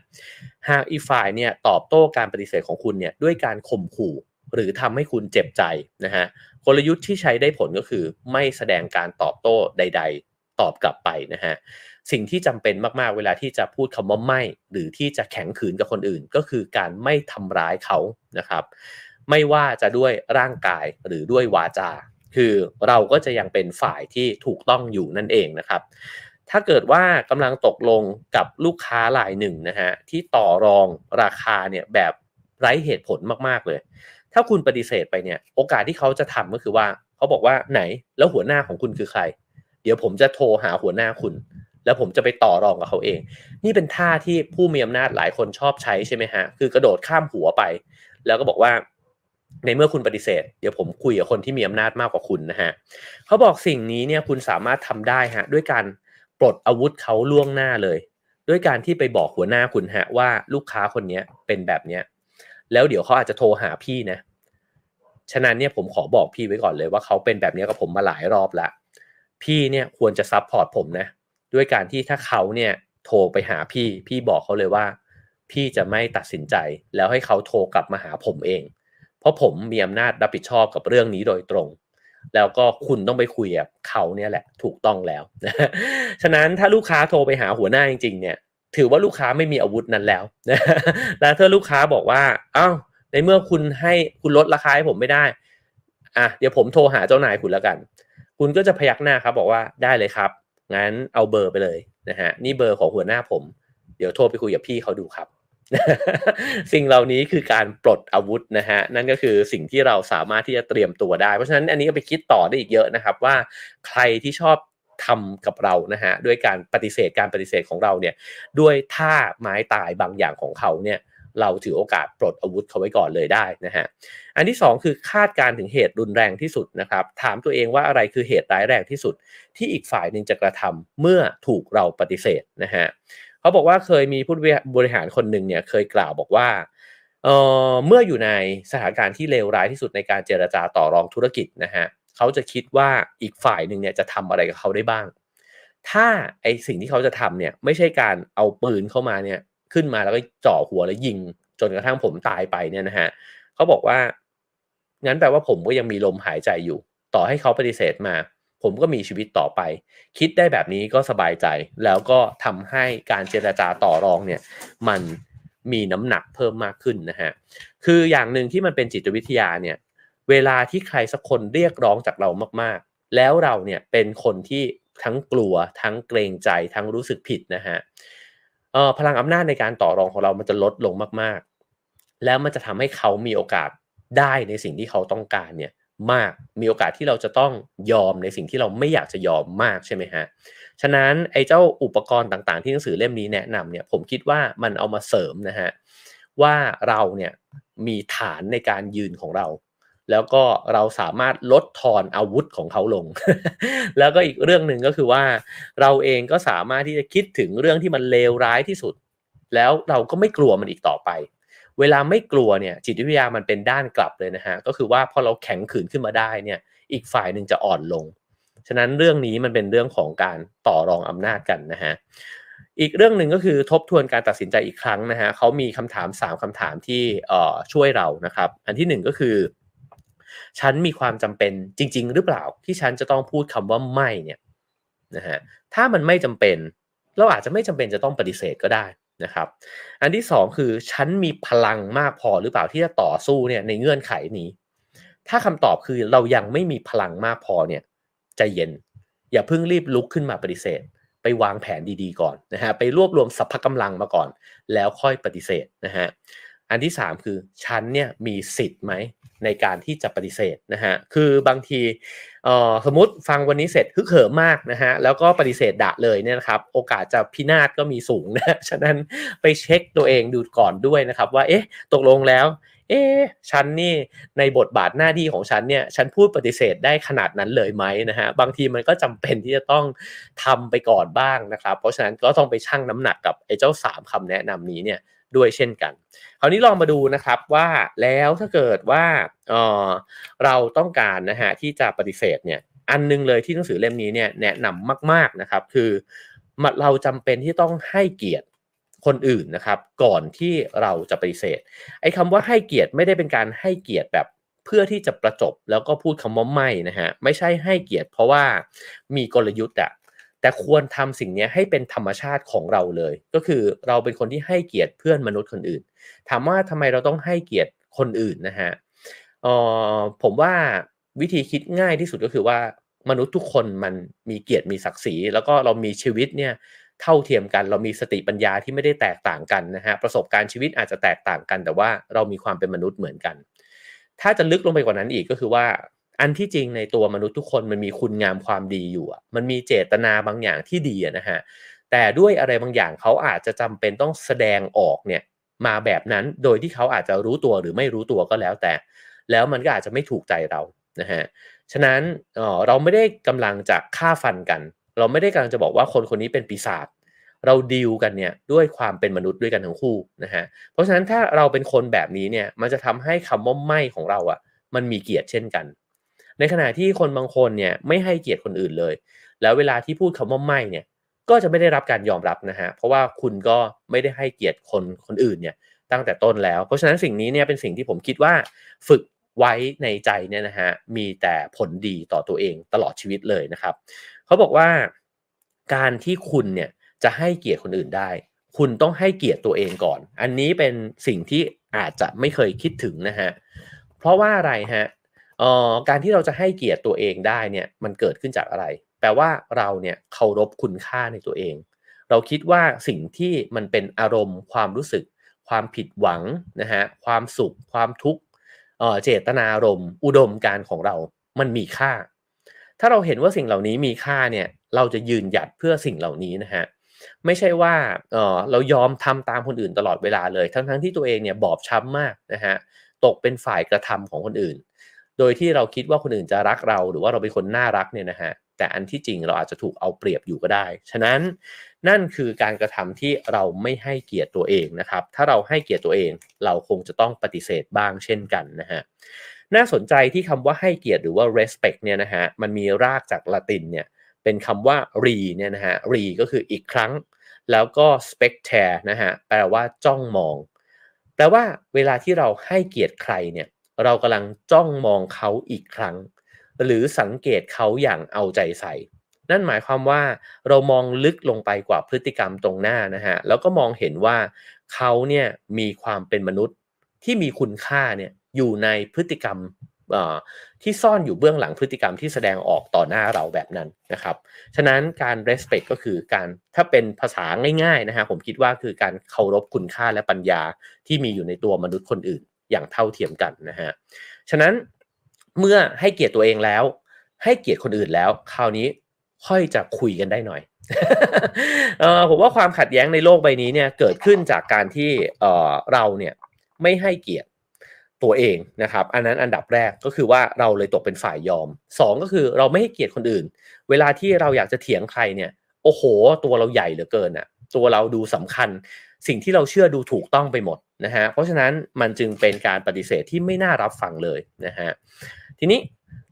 หากอีกฝ่ายเนี่ยตอบโต้การปฏิเสธของคุณเนี่ยด้วยการข่มขู่หรือทำให้คุณเจ็บใจนะฮะ กลยุทธ์ที่ใช้ได้ผลก็คือ ไม่แสดงการตอบโต้ใด ๆ ตอบกลับไปนะฮะสิ่งที่จำเป็นมากๆ เวลาที่จะพูดคำว่าไม่ หรือที่จะแข็งขืนกับคนอื่น ก็คือการไม่ทำร้ายเขานะครับ ไม่ว่าจะด้วยร่างกายหรือด้วยวาจา คือเราก็จะยังเป็นฝ่ายที่ถูกต้องอยู่นั่นเองนะครับ ถ้าเกิดว่ากำลังตกลงกับลูกค้ารายหนึ่งนะฮะที่ต่อรองราคาเนี่ยแบบไร้เหตุผลมากๆเลย ถ้าคุณปฏิเสธไปเนี่ย โอกาสที่เขาจะทำก็คือว่าเขาบอกว่าไหนแล้วหัวหน้าของคุณคือใคร เดี๋ยวผมจะโทรหาหัวหน้าคุณ แล้วผมจะไปต่อรองกับเขาเอง นี่เป็นท่าที่ผู้มีอำนาจหลายคนชอบใช้ใช่ไหมฮะ คือกระโดดข้ามหัวไป แล้วก็บอกว่า ในเมื่อคุณปฏิเสธ เดี๋ยวผมคุยกับคนที่มีอำนาจมากกว่าคุณนะฮะเขาบอกสิ่งนี้เนี่ยคุณสามารถทำได้ฮะด้วยการปลดอาวุธเขาล่วงหน้าเลย ด้วยการที่ไปบอกหัวหน้าคุณฮะว่าลูกค้าคนนี้เป็นแบบเนี้ย แล้วเดี๋ยวเขาอาจจะโทรหาพี่นะ ฉะนั้นเนี่ยผมขอบอกพี่ไว้ก่อนเลยว่าเขาเป็นแบบนี้กับผมมาหลายรอบละ พี่เนี่ยควรจะซับพอร์ตผมนะ ด้วยการที่ถ้าเขาเนี่ยโทรไปหาพี่ พี่บอกเขาเลยว่า พี่จะไม่ตัดสินใจแล้วให้เขาโทรกลับมาหาผมเอง เพราะผมมีอำนาจรับผิดชอบกับเรื่องนี้โดยตรงแล้วก็คุณต้องไปคุยกับเขาเนี่ยแหละถูกต้องแล้ว ฉะนั้นถ้าลูกค้าโทรไปหาหัวหน้าจริงๆเนี่ย ถือว่าลูกค้าไม่มีอาวุธนั้นแล้วนะแล้วถ้าลูกค้าบอกว่าอ้าวในเมื่อคุณให้คุณลดราคาให้ผมไม่ได้ อะ เดี๋ยวผมโทรหาเจ้านายคุณแล้วกัน คุณก็จะพยักหน้าครับ บอกว่าได้เลยครับ งั้นเอาเบอร์ไปเลยนะฮะ นี่เบอร์ของหัวหน้าผม เดี๋ยวโทรไปคุยกับพี่เขาดูครับ สิ่งเหล่านี้คือการปลดอาวุธนะฮะ นั่นก็คือสิ่งที่เราสามารถที่จะเตรียมตัวได้ เพราะฉะนั้นอันนี้ก็ไปคิดต่อได้อีกเยอะนะครับ ว่าใครที่ชอบ ทำกับเรานะฮะด้วยการปฏิเสธการปฏิเสธของเราเนี่ยด้วยท่าไม้ตายบางอย่างของเขาเนี่ยเราถือโอกาสปลดอาวุธเขาไว้ก่อนเลยได้นะฮะ อันที่ 2 คือคาดการถึงเหตุรุนแรงที่สุดนะครับ ถามตัวเองว่าอะไรคือเหตุร้ายแรงที่สุด ที่อีกฝ่ายหนึ่งจะกระทำเมื่อถูกเราปฏิเสธนะฮะเขาบอกว่าเคยมีผู้บริหารคนหนึ่งเนี่ยเคยกล่าวบอกว่าเออเมื่ออยู่ในสถานการณ์ที่เลวร้ายที่สุดในการเจรจาต่อรองธุรกิจนะฮะเขาจะคิดว่าอีกฝ่ายหนึ่งเนี่ยจะทำอะไรกับเขาได้บ้าง ถ้าไอสิ่งที่เขาจะทำเนี่ยไม่ใช่การเอาปืนเข้ามาเนี่ยขึ้นมาแล้วก็จ่อหัวแล้วยิง จนกระทั่งผมตายไปเนี่ยนะฮะเขาบอกว่างั้นแปลว่าผมก็ยังมีลมหายใจอยู่ ต่อให้เขาปฏิเสธมา ผมก็มีชีวิตต่อไป คิดได้แบบนี้ก็สบายใจ แล้วก็ทำให้การเจรจาต่อรองเนี่ยมันมีน้ำหนักเพิ่มมากขึ้นนะฮะ คืออย่างหนึ่งที่มันเป็นจิตวิทยาเนี่ย เวลาที่ใครสักคนเรียกร้องจากเรามากๆ แล้วเราเนี่ยเป็นคนที่ทั้งกลัวทั้งเกรงใจทั้งรู้สึกผิดนะฮะออพลังอำนาจในการต่อรองของเรามันจะลดลงมากๆ แล้วมันจะทำให้เขามีโอกาสได้ในสิ่งที่เขาต้องการเนี่ยมากมีโอกาสที่เราจะต้องยอมในสิ่งที่เราไม่อยากจะยอมมากใช่ไหมฮะฉะนั้นไอ้เจ้าอุปกรณ์ต่างๆ ที่หนังสือเล่มนี้แนะนำเนี่ยผมคิดว่ามันเอามาเสริมนะฮะว่าเราเนี่ยมีฐานในการยืนของเรา แล้วก็เราสามารถลดทอนอาวุธของเขาลง แล้วก็อีกเรื่องหนึ่งก็คือว่า เราเองก็สามารถที่จะคิดถึงเรื่องที่มันเลวร้ายที่สุด แล้วเราก็ไม่กลัวมันอีกต่อไป เวลาไม่กลัวเนี่ยจิตวิทยามันเป็นด้านกลับเลยนะฮะก็คือว่าพอเราแข็งขืนขึ้นมาได้เนี่ยอีกฝ่ายหนึ่งจะอ่อนลง ฉะนั้นเรื่องนี้มันเป็นเรื่องของการต่อรองอำนาจกันนะฮะอีกเรื่องหนึ่งก็คือทบทวนการตัดสินใจอีกครั้งนะฮะเขามีคำถาม 3คำถามที่เอ่อช่วยเรานะครับ อันที่ 1 ก็คือ ฉันมีความจำเป็นจริง ๆ หรือเปล่าที่ฉันจะต้องพูดคำว่าไม่เนี่ยนะฮะถ้ามันไม่จำเป็น เราอาจจะไม่จำเป็นจะต้องปฏิเสธก็ได้นะครับ อันที่ 2 คือฉันมีพลังมากพอหรือเปล่าที่จะต่อสู้เนี่ยในเงื่อนไขนี้ ถ้าคำตอบคือเรายังไม่มีพลังมากพอเนี่ยใจเย็น อย่าเพิ่งรีบลุกขึ้นมาปฏิเสธ ไปวางแผนดีๆก่อนนะฮะไปรวบรวมสรรพกำลังมาก่อน แล้วค่อยปฏิเสธนะฮะอันที่สามคือฉันเนี่ยมีสิทธิ์ไหม ในการที่จะปฏิเสธนะฮะคือบางทีสมมติฟังวันนี้เสร็จฮึกเหิมมากนะฮะแล้วก็ปฏิเสธดะเลยเนี่ยนะครับโอกาสจะพินาศก็มีสูงนะฉะนั้นไปเช็คตัวเองดูก่อนด้วยนะครับ ว่าเอ๊ะตกลงแล้วเอ๊ะฉันนี่ในบทบาทหน้าที่ของฉันเนี่ยฉันพูดปฏิเสธได้ขนาดนั้นเลยไหมนะฮะบางทีมันก็จำเป็นที่จะต้องทำไปก่อนบ้างนะครับ เพราะฉะนั้นก็ต้องไปชั่งน้ำหนักกับไอ้เจ้าสามคำแนะนำนี้เนี่ย ด้วยเช่นกัน คราวนี้ลองมาดูนะครับว่าแล้วถ้าเกิดว่าเออเราต้องการนะฮะที่จะปฏิเสธเนี่ยอันนึงเลยที่หนังสือเล่มนี้เนี่ยแนะนำมาก ๆนะครับคือเราจำเป็นที่ต้องให้เกียรติคนอื่นนะครับ ก่อนที่เราจะปฏิเสธไอ้คำว่าให้เกียรติไม่ได้เป็นการให้เกียรติแบบเพื่อที่จะประจบแล้วก็พูดคำว่าไม่นะฮะไม่ใช่ให้เกียรติเพราะว่ามีกลยุทธ์อะ แต่ควรทำสิ่งนี้ให้เป็นธรรมชาติของเราเลย ก็คือเราเป็นคนที่ให้เกียรติเพื่อนมนุษย์คนอื่น ถามว่าทำไมเราต้องให้เกียรติคนอื่นนะฮะออผมว่าวิธีคิดง่ายที่สุดก็คือว่ามนุษย์ทุกคนมันมีเกียรติมีศักดิ์ศรี แล้วก็เรามีชีวิตเนี่ยเท่าเทียมกัน เรามีสติปัญญาที่ไม่ได้แตกต่างกันนะฮะประสบการณ์ชีวิตอาจจะแตกต่างกัน แต่ว่าเรามีความเป็นมนุษย์เหมือนกัน ถ้าจะลึกลงไปกว่านั้นอีกก็คือว่า อันที่จริงในตัวมนุษย์ทุกคนมันมีคุณงามความดีอยู่อะมันมีเจตนาบางอย่างที่ดีนะฮะแต่ด้วยอะไรบางอย่างเขาอาจจะจำเป็นต้องแสดงออกเนี่ยมาแบบนั้นโดยที่เขาอาจจะรู้ตัวหรือไม่รู้ตัวก็แล้วแต่ แล้วมันก็อาจจะไม่ถูกใจเรานะฮะฉะนั้นเราไม่ได้กำลังจะฆ่าฟันกัน เราไม่ได้กำลังจะบอกว่าคนคนนี้เป็นปีศาจเราดีลกันเนี่ยด้วยความเป็นมนุษย์ด้วยกันทั้งคู่นะฮะเพราะฉะนั้นถ้าเราเป็นคนแบบนี้เนี่ยมันจะทำให้คำว่าไม่ของเราอะ่ะมันมีเกียรติเช่นกัน ในขณะที่คนบางคนเนี่ยไม่ให้เกียรติคนอื่นเลย แล้วเวลาที่พูดคำว่าไม่เนี่ยก็จะไม่ได้รับการยอมรับนะฮะเพราะว่าคุณก็ไม่ได้ให้เกียรติคนคนอื่นเนี่ยตั้งแต่ต้นแล้ว เพราะฉะนั้นสิ่งนี้เนี่ยเป็นสิ่งที่ผมคิดว่าฝึกไว้ในใจเนี่ยนะฮะมีแต่ผลดีต่อตัวเองตลอดชีวิตเลยนะครับเขาบอกว่าการที่คุณเนี่ยจะให้เกียรติคนอื่นได้ คุณต้องให้เกียรติตัวเองก่อน อันนี้เป็นสิ่งที่อาจจะไม่เคยคิดถึงนะฮะเพราะว่าอะไรฮะ เอ่อการที่เราจะให้เกียรติตัวเองได้เนี่ยมันเกิดขึ้นจากอะไร แปลว่าเราเนี่ยเคารพคุณค่าในตัวเอง เราคิดว่าสิ่งที่มันเป็นอารมณ์ ความรู้สึก ความผิดหวังนะฮะความสุข ความทุกข์เจตนารมณ์อุดมการของเรา มันมีค่า ถ้าเราเห็นว่าสิ่งเหล่านี้มีค่าเนี่ยเราจะยืนหยัดเพื่อสิ่งเหล่านี้นะฮะไม่ใช่ว่าเออเรายอมทำตามคนอื่นตลอดเวลาเลย ทั้งๆทที่ตัวเองเนี่ยบอบช้ำมากนะฮะตกเป็นฝ่ายกระทำของคนอื่น โดยที่เราคิดว่าคนอื่นจะรักเรา หรือว่าเราเป็นคนน่ารักเนี่ยนะฮะแต่อันที่จริงเราอาจจะถูกเอาเปรียบอยู่ก็ได้ ฉะนั้นนั่นคือการกระทำที่เราไม่ให้เกียรติตัวเองนะครับ ถ้าเราให้เกียรติตัวเองเราคงจะต้องปฏิเสธบ้างเช่นกันนะฮะน่าสนใจที่คำว่าให้เกียรติหรือว่า respect เนี่ยนะฮะมันมีรากจากละตินเนี่ยเป็นคำว่า re เนี่ยนะฮะ re ก็คืออีกครั้ง แล้วก็ spectare นะฮะแปลว่าจ้องมอง แปลว่าเวลาที่เราให้เกียรติใครเนี่ย เรากำลังจ้องมองเขาอีกครั้ง หรือสังเกตเขาอย่างเอาใจใส่ นั่นหมายความว่าเรามองลึกลงไปกว่าพฤติกรรมตรงหน้านะฮะแล้วก็มองเห็นว่าเขาเนี่ยมีความเป็นมนุษย์ที่มีคุณค่าเนี่ยอยู่ในพฤติกรรมที่ซ่อนอยู่เบื้องหลังพฤติกรรมที่แสดงออกต่อหน้าเราแบบนั้นนะครับ ฉะนั้นการ respect ก็คือการถ้าเป็นภาษาง่ายๆนะฮะผมคิดว่าคือการเคารพคุณค่าและปัญญาที่มีอยู่ในตัวมนุษย์คนอื่น อย่างเท่าเทียมกันนะฮะ ฉะนั้นเมื่อให้เกียรติตัวเองแล้ว ให้เกียรติคนอื่นแล้ว คราวนี้ค่อยจะคุยกันได้หน่อยเออผมว่าความขัดแย้งในโลกใบนี้เนี่ยเกิดขึ้นจากการที่เออเราเนี่ยไม่ให้เกียรติตัวเองนะครับ อันนั้นอันดับแรกก็คือว่าเราเลยตกเป็นฝ่ายยอม 2 ก็คือเราไม่ให้เกียรติคนอื่น เวลาที่เราอยากจะเถียงใครเนี่ย โอ้โห ตัวเราใหญ่เหลือเกินอะตัวเราดูสำคัญ สิ่งที่เราเชื่อดูถูกต้องไปหมด นะฮะเพราะฉะนั้นมันจึงเป็นการปฏิเสธที่ไม่น่ารับฟังเลยนะฮะทีนี้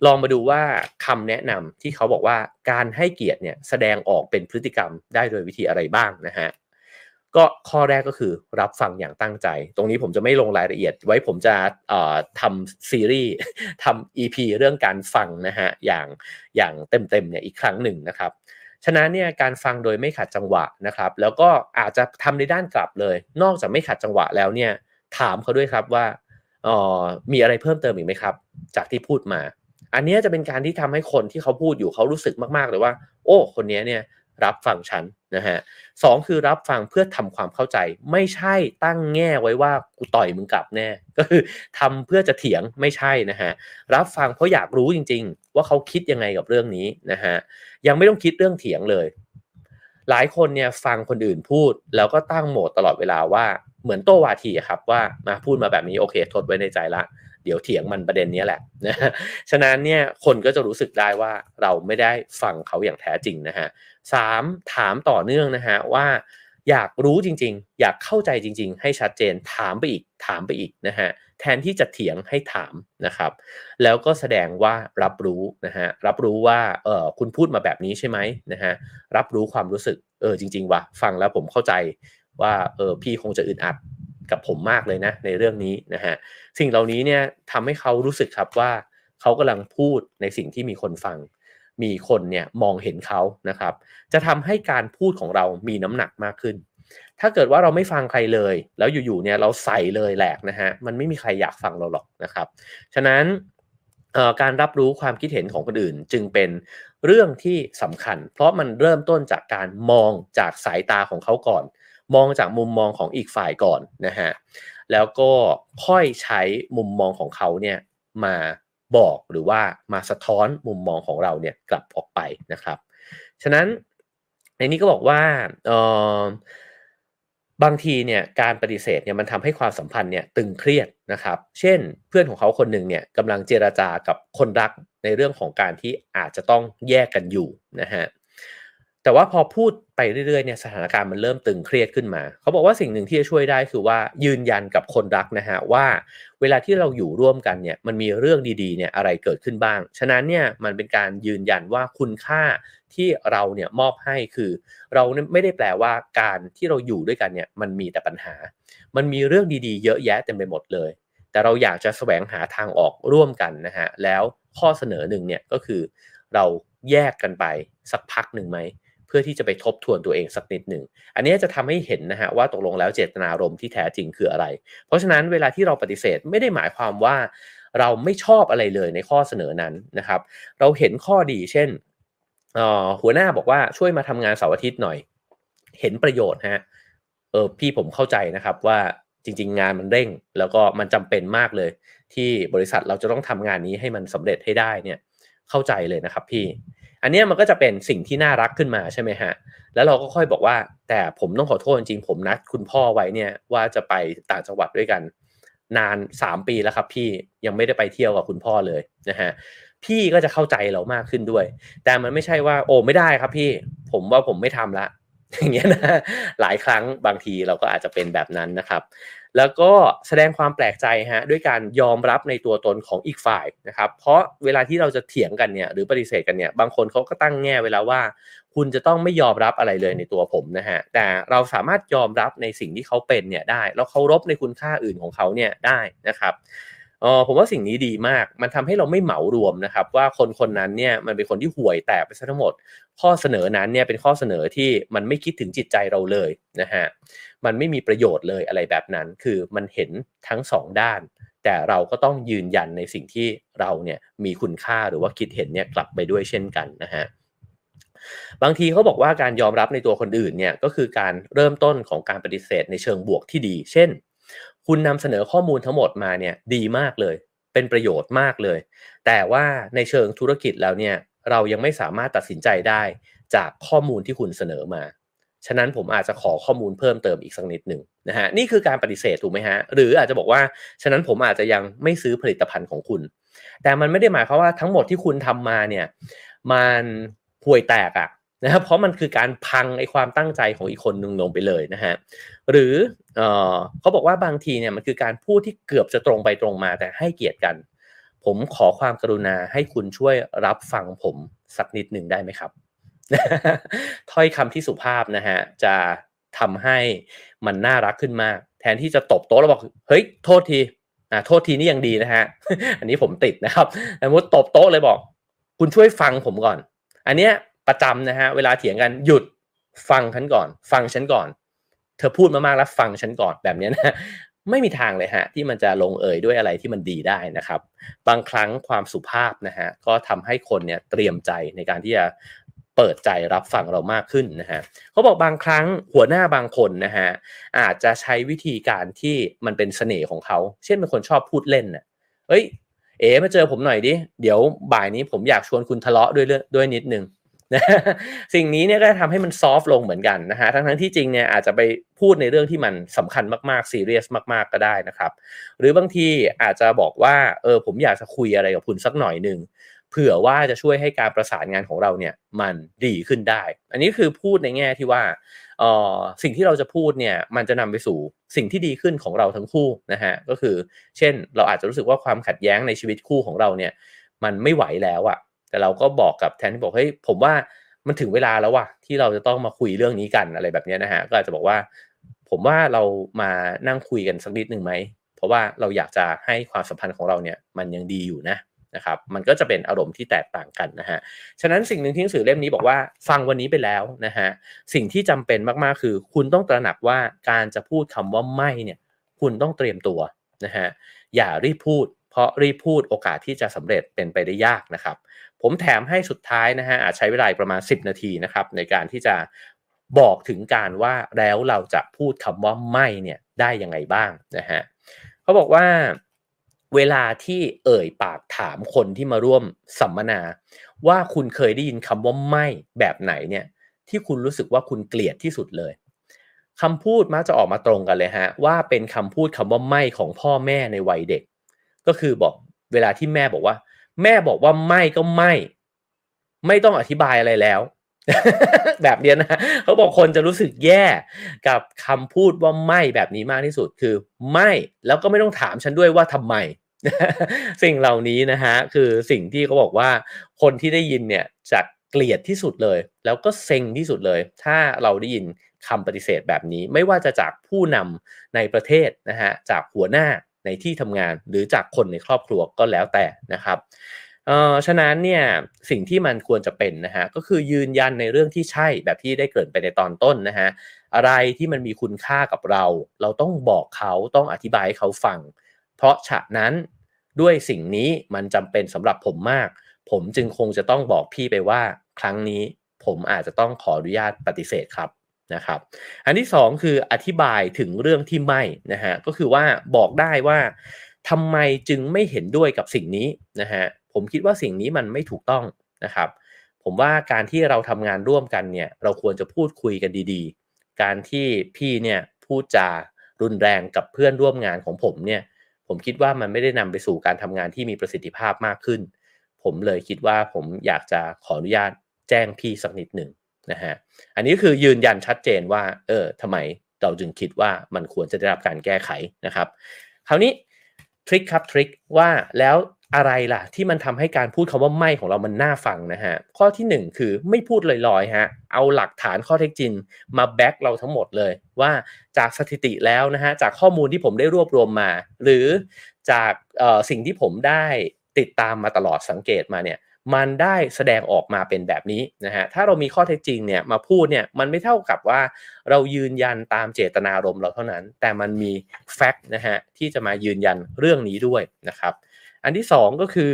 ลองมาดูว่าคำแนะนำที่เขาบอกว่าการให้เกียรติเนี่ยแสดงออกเป็นพฤติกรรมได้โดยวิธีอะไรบ้างนะฮะก็ข้อแรกก็คือรับฟังอย่างตั้งใจ ตรงนี้ผมจะไม่ลงรายละเอียด ไว้ผมจะทำซีรีส์ทำ EP เรื่องการฟังนะฮะอย่างอย่างเต็มๆเนี่ยอีกครั้งหนึ่งนะครับ ฉะนั้นเนี่ยการฟังโดยไม่ขัดจังหวะนะครับ แล้วก็อาจจะทำในด้านกลับเลย นอกจากไม่ขัดจังหวะแล้วเนี่ยถามเขาด้วยครับว่าอ๋อมีอะไรเพิ่มเติมอีกไหมครับ จากที่พูดมา อันนี้จะเป็นการที่ทำให้คนที่เขาพูดอยู่เขารู้สึกมากๆเลยว่า โอ้ คนนี้เนี่ยรับฟังฉันนะฮะสองคือรับฟังเพื่อทำความเข้าใจ ไม่ใช่ตั้งแง่ไว้ว่ากูต่อยมึงกลับแน่ ก็คือทำเพื่อจะเถียงไม่ใช่นะฮะรับฟังเพราะอยากรู้จริง ว่าเขาคิดยังไงกับเรื่องนี้นะฮะยังไม่ต้องคิดเรื่องเถียงเลย หลายคนเนี่ยฟังคนอื่นพูด แล้วก็ตั้งโหมดตลอดเวลาว่าเหมือนโตวาทีครับว่ามาพูดมาแบบนี้โอเคทดไว้ในใจละเดี๋ยวเถียงมันประเด็นนี้แหละนะฉะนั้นเนี่ยคนก็จะรู้สึกได้ว่าเราไม่ได้ฟังเขาอย่างแท้จริงนะฮะสามถามต่อเนื่องนะฮะว่าอยากรู้จริง ๆ อยากเข้าใจจริง ๆ ให้ชัดเจนถามไปอีกถามไปอีกนะฮะ แทนที่จะเถียงให้ถามนะครับ แล้วก็แสดงว่ารับรู้นะฮะรับรู้ว่าเออคุณพูดมาแบบนี้ใช่ไหมนะฮะรับรู้ความรู้สึกเออจริงๆว่ะฟังแล้วผมเข้าใจว่าเออพี่คงจะอึดอัดกับผมมากเลยนะในเรื่องนี้นะฮะสิ่งเหล่านี้เนี่ยทำให้เขารู้สึกครับว่าเขากำลังพูดในสิ่งที่มีคนฟัง มีคนเนี่ยมองเห็นเขานะครับ จะทำให้การพูดของเรามีน้ำหนักมากขึ้น ถ้าเกิดว่าเราไม่ฟังใครเลย แล้วอยู่ๆเนี่ยเราใส่เลยแหลกนะฮะมันไม่มีใครอยากฟังเราหรอกนะครับ ฉะนั้นการรับรู้ความคิดเห็นของคนอื่นจึงเป็นเรื่องที่สำคัญ เพราะมันเริ่มต้นจากการมองจากสายตาของเขาก่อน มองจากมุมมองของอีกฝ่ายก่อนนะฮะแล้วก็ค่อยใช้มุมมองของเขาเนี่ยมาบอกหรือว่ามาสะท้อนมุมมองของเราเนี่ยกลับออกไปนะครับ ฉะนั้นในนี้ก็บอกว่าออ บางทีเนี่ยการปฏิเสธเนี่ยมันทำให้ความสัมพันธ์เนี่ยตึงเครียดนะครับ เช่น เพื่อนของเขาคนหนึ่งเนี่ยกำลังเจราจากับคนรักในเรื่องของการที่อาจจะต้องแยกกันอยู่นะฮะแต่ว่าพอพูดไปเรื่อยๆเนี่ยสถานการณ์มันเริ่มตึงเครียดขึ้นมา เขาบอกว่าสิ่งหนึ่งที่จะช่วยได้คือว่ายืนยันกับคนรักนะฮะว่า เวลาที่เราอยู่ร่วมกันเนี่ยมันมีเรื่องดีๆเนี่ยอะไรเกิดขึ้นบ้าง ฉะนั้นเนี่ยมันเป็นการยืนยันว่าคุณค่า ที่เราเนี่ยมอบให้คือเราไม่ได้แปลว่าการที่เราอยู่ด้วยกันเนี่ยมันมีแต่ปัญหา มันมีเรื่องดีๆ เยอะแยะเต็มไปหมดเลย แต่เราอยากจะแสวงหาทางออกร่วมกันนะฮะแล้วข้อเสนอหนึ่งเนี่ยก็คือเราแยกกันไปสักพักหนึ่งไหมเพื่อที่จะไปทบทวนตัวเองสักนิดหนึ่ง อันนี้จะทำให้เห็นนะฮะว่าตกลงแล้วเจตนารมณ์ที่แท้จริงคืออะไร เพราะฉะนั้นเวลาที่เราปฏิเสธไม่ได้หมายความว่า เราไม่ชอบอะไรเลยในข้อเสนอนั้นนะครับ เราเห็นข้อดีเช่น หัวหน้าบอกว่าช่วยมาทำงานเสาร์อาทิตย์หน่อย เห็นประโยชน์ฮะเออพี่ผมเข้าใจนะครับว่าจริง ๆ งานมันเร่ง แล้วก็มันจำเป็นมากเลย ที่บริษัทเราจะต้องทำงานนี้ให้มันสำเร็จให้ได้เนี่ยเข้าใจเลยนะครับพี่ อันนี้มันก็จะเป็นสิ่งที่น่ารักขึ้นมาใช่ไหมฮะแล้วเราก็ค่อยบอกว่า แต่ผมต้องขอโทษจริงๆผมนัดคุณพ่อไว้เนี่ยว่าจะไปต่างจังหวัดด้วยกัน นาน 3 ปีแล้วครับพี่ยังไม่ได้ไปเที่ยวกับคุณพ่อเลยนะฮะ พี่ก็จะเข้าใจเรามากขึ้นด้วย แต่มันไม่ใช่ว่า โอ้ไม่ได้ครับพี่ ผมว่าผมไม่ทำละ อย่างเงี้ยนะหลายครั้งบางทีเราก็อาจจะเป็นแบบนั้นนะครับ แล้วก็แสดงความแปลกใจฮะด้วยการยอมรับในตัวตนของอีกฝ่ายนะครับ เพราะเวลาที่เราจะเถียงกันเนี่ยหรือปฏิเสธกันเนี่ยบางคนเขาก็ตั้งแง่เวลาว่า คุณจะต้องไม่ยอมรับอะไรเลยในตัวผมนะฮะแต่เราสามารถยอมรับในสิ่งที่เขาเป็นเนี่ยได้แล้วเคารพในคุณค่าอื่นของเขาเนี่ยได้นะครับ ออผมว่าสิ่งนี้ดีมาก มันทำให้เราไม่เหมารวมนะครับ ว่าคนคนนั้นเนี่ยมันเป็นคนที่ห่วยแตกไปซะทั้งหมด ข้อเสนอนั้นเนี่ยเป็นข้อเสนอที่มันไม่คิดถึงจิตใจเราเลยนะฮะ มันไม่มีประโยชน์เลยอะไรแบบนั้น คือมันเห็นทั้งสองด้าน แต่เราก็ต้องยืนยันในสิ่งที่เราเนี่ยมีคุณค่าหรือว่าคิดเห็นเนี่ยกลับไปด้วยเช่นกันนะฮะบางทีเขาบอกว่าการยอมรับในตัวคนอื่นเนี่ยก็คือการเริ่มต้นของการปฏิเสธในเชิงบวกที่ดี เช่น คุณนำเสนอข้อมูลทั้งหมดมาเนี่ยดีมากเลย เป็นประโยชน์มากเลย แต่ว่าในเชิงธุรกิจแล้วเนี่ยเรายังไม่สามารถตัดสินใจได้จากข้อมูลที่คุณเสนอมา ฉะนั้นผมอาจจะขอข้อมูลเพิ่มเติมอีกสักนิดหนึ่งนะฮะนี่คือการปฏิเสธถูกไหมฮะหรืออาจจะบอกว่าฉะนั้นผมอาจจะยังไม่ซื้อผลิตภัณฑ์ของคุณ แต่มันไม่ได้หมายความว่าทั้งหมดที่คุณทำมาเนี่ยมันห่วยแตกอะนะครับเพราะมันคือการพังไอความตั้งใจของอีกคนนึงลงไปเลยนะฮะ หรือเออเขาบอกว่าบางทีเนี่ยมันคือการพูดที่เกือบจะตรงไปตรงมาแต่ให้เกียรติกัน ผมขอความกรุณาให้คุณช่วยรับฟังผมสักนิดหนึ่งได้ไหมครับ ถ้อยคำที่สุภาพนะฮะจะทำให้มันน่ารักขึ้นมาก แทนที่จะตบโต๊ะแล้วบอกเฮ้ยโทษทีอ่าโทษทีนี่ยังดีนะฮะ อันนี้ผมติดนะครับสมมติตบโต๊ะเลยบอก คุณช่วยฟังผมก่อน อันเนี้ยประจำนะฮะเวลาเถียงกันหยุดฟังฉันก่อน ฟังฉันก่อน เธอพูดมามากแล้วฟังฉันก่อนแบบนี้นะไม่มีทางเลยฮะที่มันจะลงเอยด้วยอะไรที่มันดีได้นะครับ บางครั้งความสุภาพนะฮะก็ทำให้คนเนี่ยเตรียมใจในการที่จะเปิดใจรับฟังเรามากขึ้นนะฮะเขาบอกบางครั้งหัวหน้าบางคนนะฮะอาจจะใช้วิธีการที่มันเป็นเสน่ห์ของเขา เช่นเป็นคนชอบพูดเล่นนะเอ้ย เอ๋มาเจอผมหน่อยดิเดี๋ยวบ่ายนี้ผมอยากชวนคุณทะเลาะด้วยเรื่องด้วยนิดนึง นะสิ่งนี้เนี่ยก็ทำให้มันซอฟลงเหมือนกันนะฮะทั้งทั้งที่จริงเนี่ยอาจจะไปพูดในเรื่องที่มันสำคัญมากๆซีเรียสมากๆก็ได้นะครับ หรือบางทีอาจจะบอกว่าเออผมอยากจะคุยอะไรกับคุณสักหน่อยหนึ่งเผื่อว่าจะช่วยให้การประสานงานของเราเนี่ยมันดีขึ้นได้ อันนี้คือพูดในแง่ที่ว่าเออสิ่งที่เราจะพูดเนี่ยมันจะนำไปสู่สิ่งที่ดีขึ้นของเราทั้งคู่นะฮะก็คือ เช่น เราอาจจะรู้สึกว่าความขัดแย้งในชีวิตคู่ของเราเนี่ยมันไม่ไหวแล้วอะ แต่เราก็บอกกับแทนที่บอกเฮ้ยผมว่ามันถึงเวลาแล้วว่ะที่เราจะต้องมาคุยเรื่องนี้กันอะไรแบบนี้นะฮะก็อาจจะบอกว่า ผมว่าเรามานั่งคุยกันสักนิดหนึ่งไหมเพราะว่าเราอยากจะให้ความสัมพันธ์ของเราเนี่ยมันยังดีอยู่นะนะครับมันก็จะเป็นอารมณ์ที่แตกต่างกันนะฮะฉะนั้นสิ่งหนึ่งที่หนังสือเล่มนี้บอกว่าฟังวันนี้ไปแล้วนะฮะสิ่งที่จำเป็นมากๆคือ คุณต้องตระหนักว่าการจะพูดคำว่าไม่เนี่ยคุณต้องเตรียมตัวนะฮะอย่ารีบพูด เพราะรีบพูดโอกาสที่จะสำเร็จเป็นไปได้ยากนะครับ ผมแถมให้สุดท้ายนะฮะอาจใช้เวลาประมาณ 10 นาทีนะครับในการที่จะบอกถึงการว่าแล้วเราจะพูดคำว่าไม่เนี่ยได้ยังไงบ้างนะฮะเขาบอกว่าเวลาที่เอ่ยปากถามคนที่มาร่วมสัมมนา ว่าคุณเคยได้ยินคำว่าไม่แบบไหนเนี่ยที่คุณรู้สึกว่าคุณเกลียดที่สุดเลยคำพูดมักจะออกมาตรงกันเลยฮะว่าเป็นคำพูดคำว่าไม่ของพ่อแม่ในวัยเด็ก ก็คือบอกเวลาที่แม่บอกว่า แม่บอกว่าไม่ก็ไม่ ไม่ต้องอธิบายอะไรแล้ว แบบนี้นะเขาบอกคนจะรู้สึกแย่กับคำพูดว่าไม่แบบนี้มากที่สุดคือ ไม่แล้วก็ไม่ต้องถามฉันด้วยว่าทำไมสิ่งเหล่านี้นะฮะคือสิ่งที่เขาบอกว่าคนที่ได้ยินเนี่ยจะเกลียดที่สุดเลย แล้วก็เซ็งที่สุดเลย ถ้าเราได้ยินคำปฏิเสธแบบนี้ ไม่ว่าจะจากผู้นำในประเทศนะฮะจากหัวหน้า ในที่ทำงานหรือจากคนในครอบครัวก็แล้วแต่นะครับเอ่อฉะนั้นเนี่ยสิ่งที่มันควรจะเป็นนะฮะก็คือยืนยันในเรื่องที่ใช่แบบที่ได้เกิดไปในตอนต้นนะฮะอะไรที่มันมีคุณค่ากับเรา เราต้องบอกเขาต้องอธิบายให้เขาฟัง เพราะฉะนั้นด้วยสิ่งนี้มันจำเป็นสำหรับผมมาก ผมจึงคงจะต้องบอกพี่ไปว่า ครั้งนี้ผมอาจจะต้องขออนุญาตปฏิเสธครับ นะครับ อันที่ 2 คืออธิบายถึงเรื่องที่ไม่นะฮะก็คือว่าบอกได้ว่าทำไมจึงไม่เห็นด้วยกับสิ่งนี้นะฮะผมคิดว่าสิ่งนี้มันไม่ถูกต้องนะครับ ผมว่าการที่เราทำงานร่วมกันเนี่ยเราควรจะพูดคุยกันดีๆ การที่พี่เนี่ยพูดจารุนแรงกับเพื่อนร่วมงานของผมเนี่ยผมคิดว่ามันไม่ได้นำไปสู่การทำงานที่มีประสิทธิภาพมากขึ้น ผมเลยคิดว่าผมอยากจะขออนุญาตแจ้งพี่สักนิดหนึ่ง นะฮะอันนี้คือยืนยันชัดเจนว่าเออทำไมเราจึงคิดว่ามันควรจะได้รับการแก้ไขนะครับ คราวนี้ทริคครับทริคว่าแล้วอะไรล่ะ ที่มันทำให้การพูดคาว่าไม่ของเรามันน่าฟังนะฮะข้อที่ 1 คือไม่พูดลอยๆฮะเอาหลักฐานข้อเท็จจริงมาแบ็กเราทั้งหมดเลย ว่าจากสถิติแล้วนะฮะจากข้อมูลที่ผมได้รวบรวมมา หรือจากสิ่งที่ผมได้ติดตามมาตลอดสังเกตมาเนี่ย มันได้แสดงออกมาเป็นแบบนี้นะฮะถ้าเรามีข้อเท็จจริงเนี่ยมาพูดเนี่ยมันไม่เท่ากับว่าเรายืนยันตามเจตนารมณ์เราเท่านั้น แต่มันมีแฟกต์นะฮะที่จะมายืนยันเรื่องนี้ด้วยนะครับ อันที่ 2 ก็คือ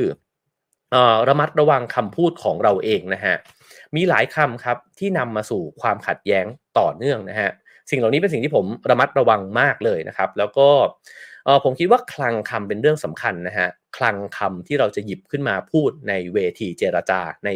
อระมัดระวังคำพูดของเราเองนะฮะมีหลายคำครับที่นำมาสู่ความขัดแย้งต่อเนื่องนะฮะสิ่งเหล่านี้เป็นสิ่งที่ผมระมัดระวังมากเลยนะครับ แล้วก็ผมคิดว่าคลังคำเป็นเรื่องสำคัญนะฮะ คลังคำที่เราจะหยิบขึ้นมาพูดในเวทีเจรจา ใน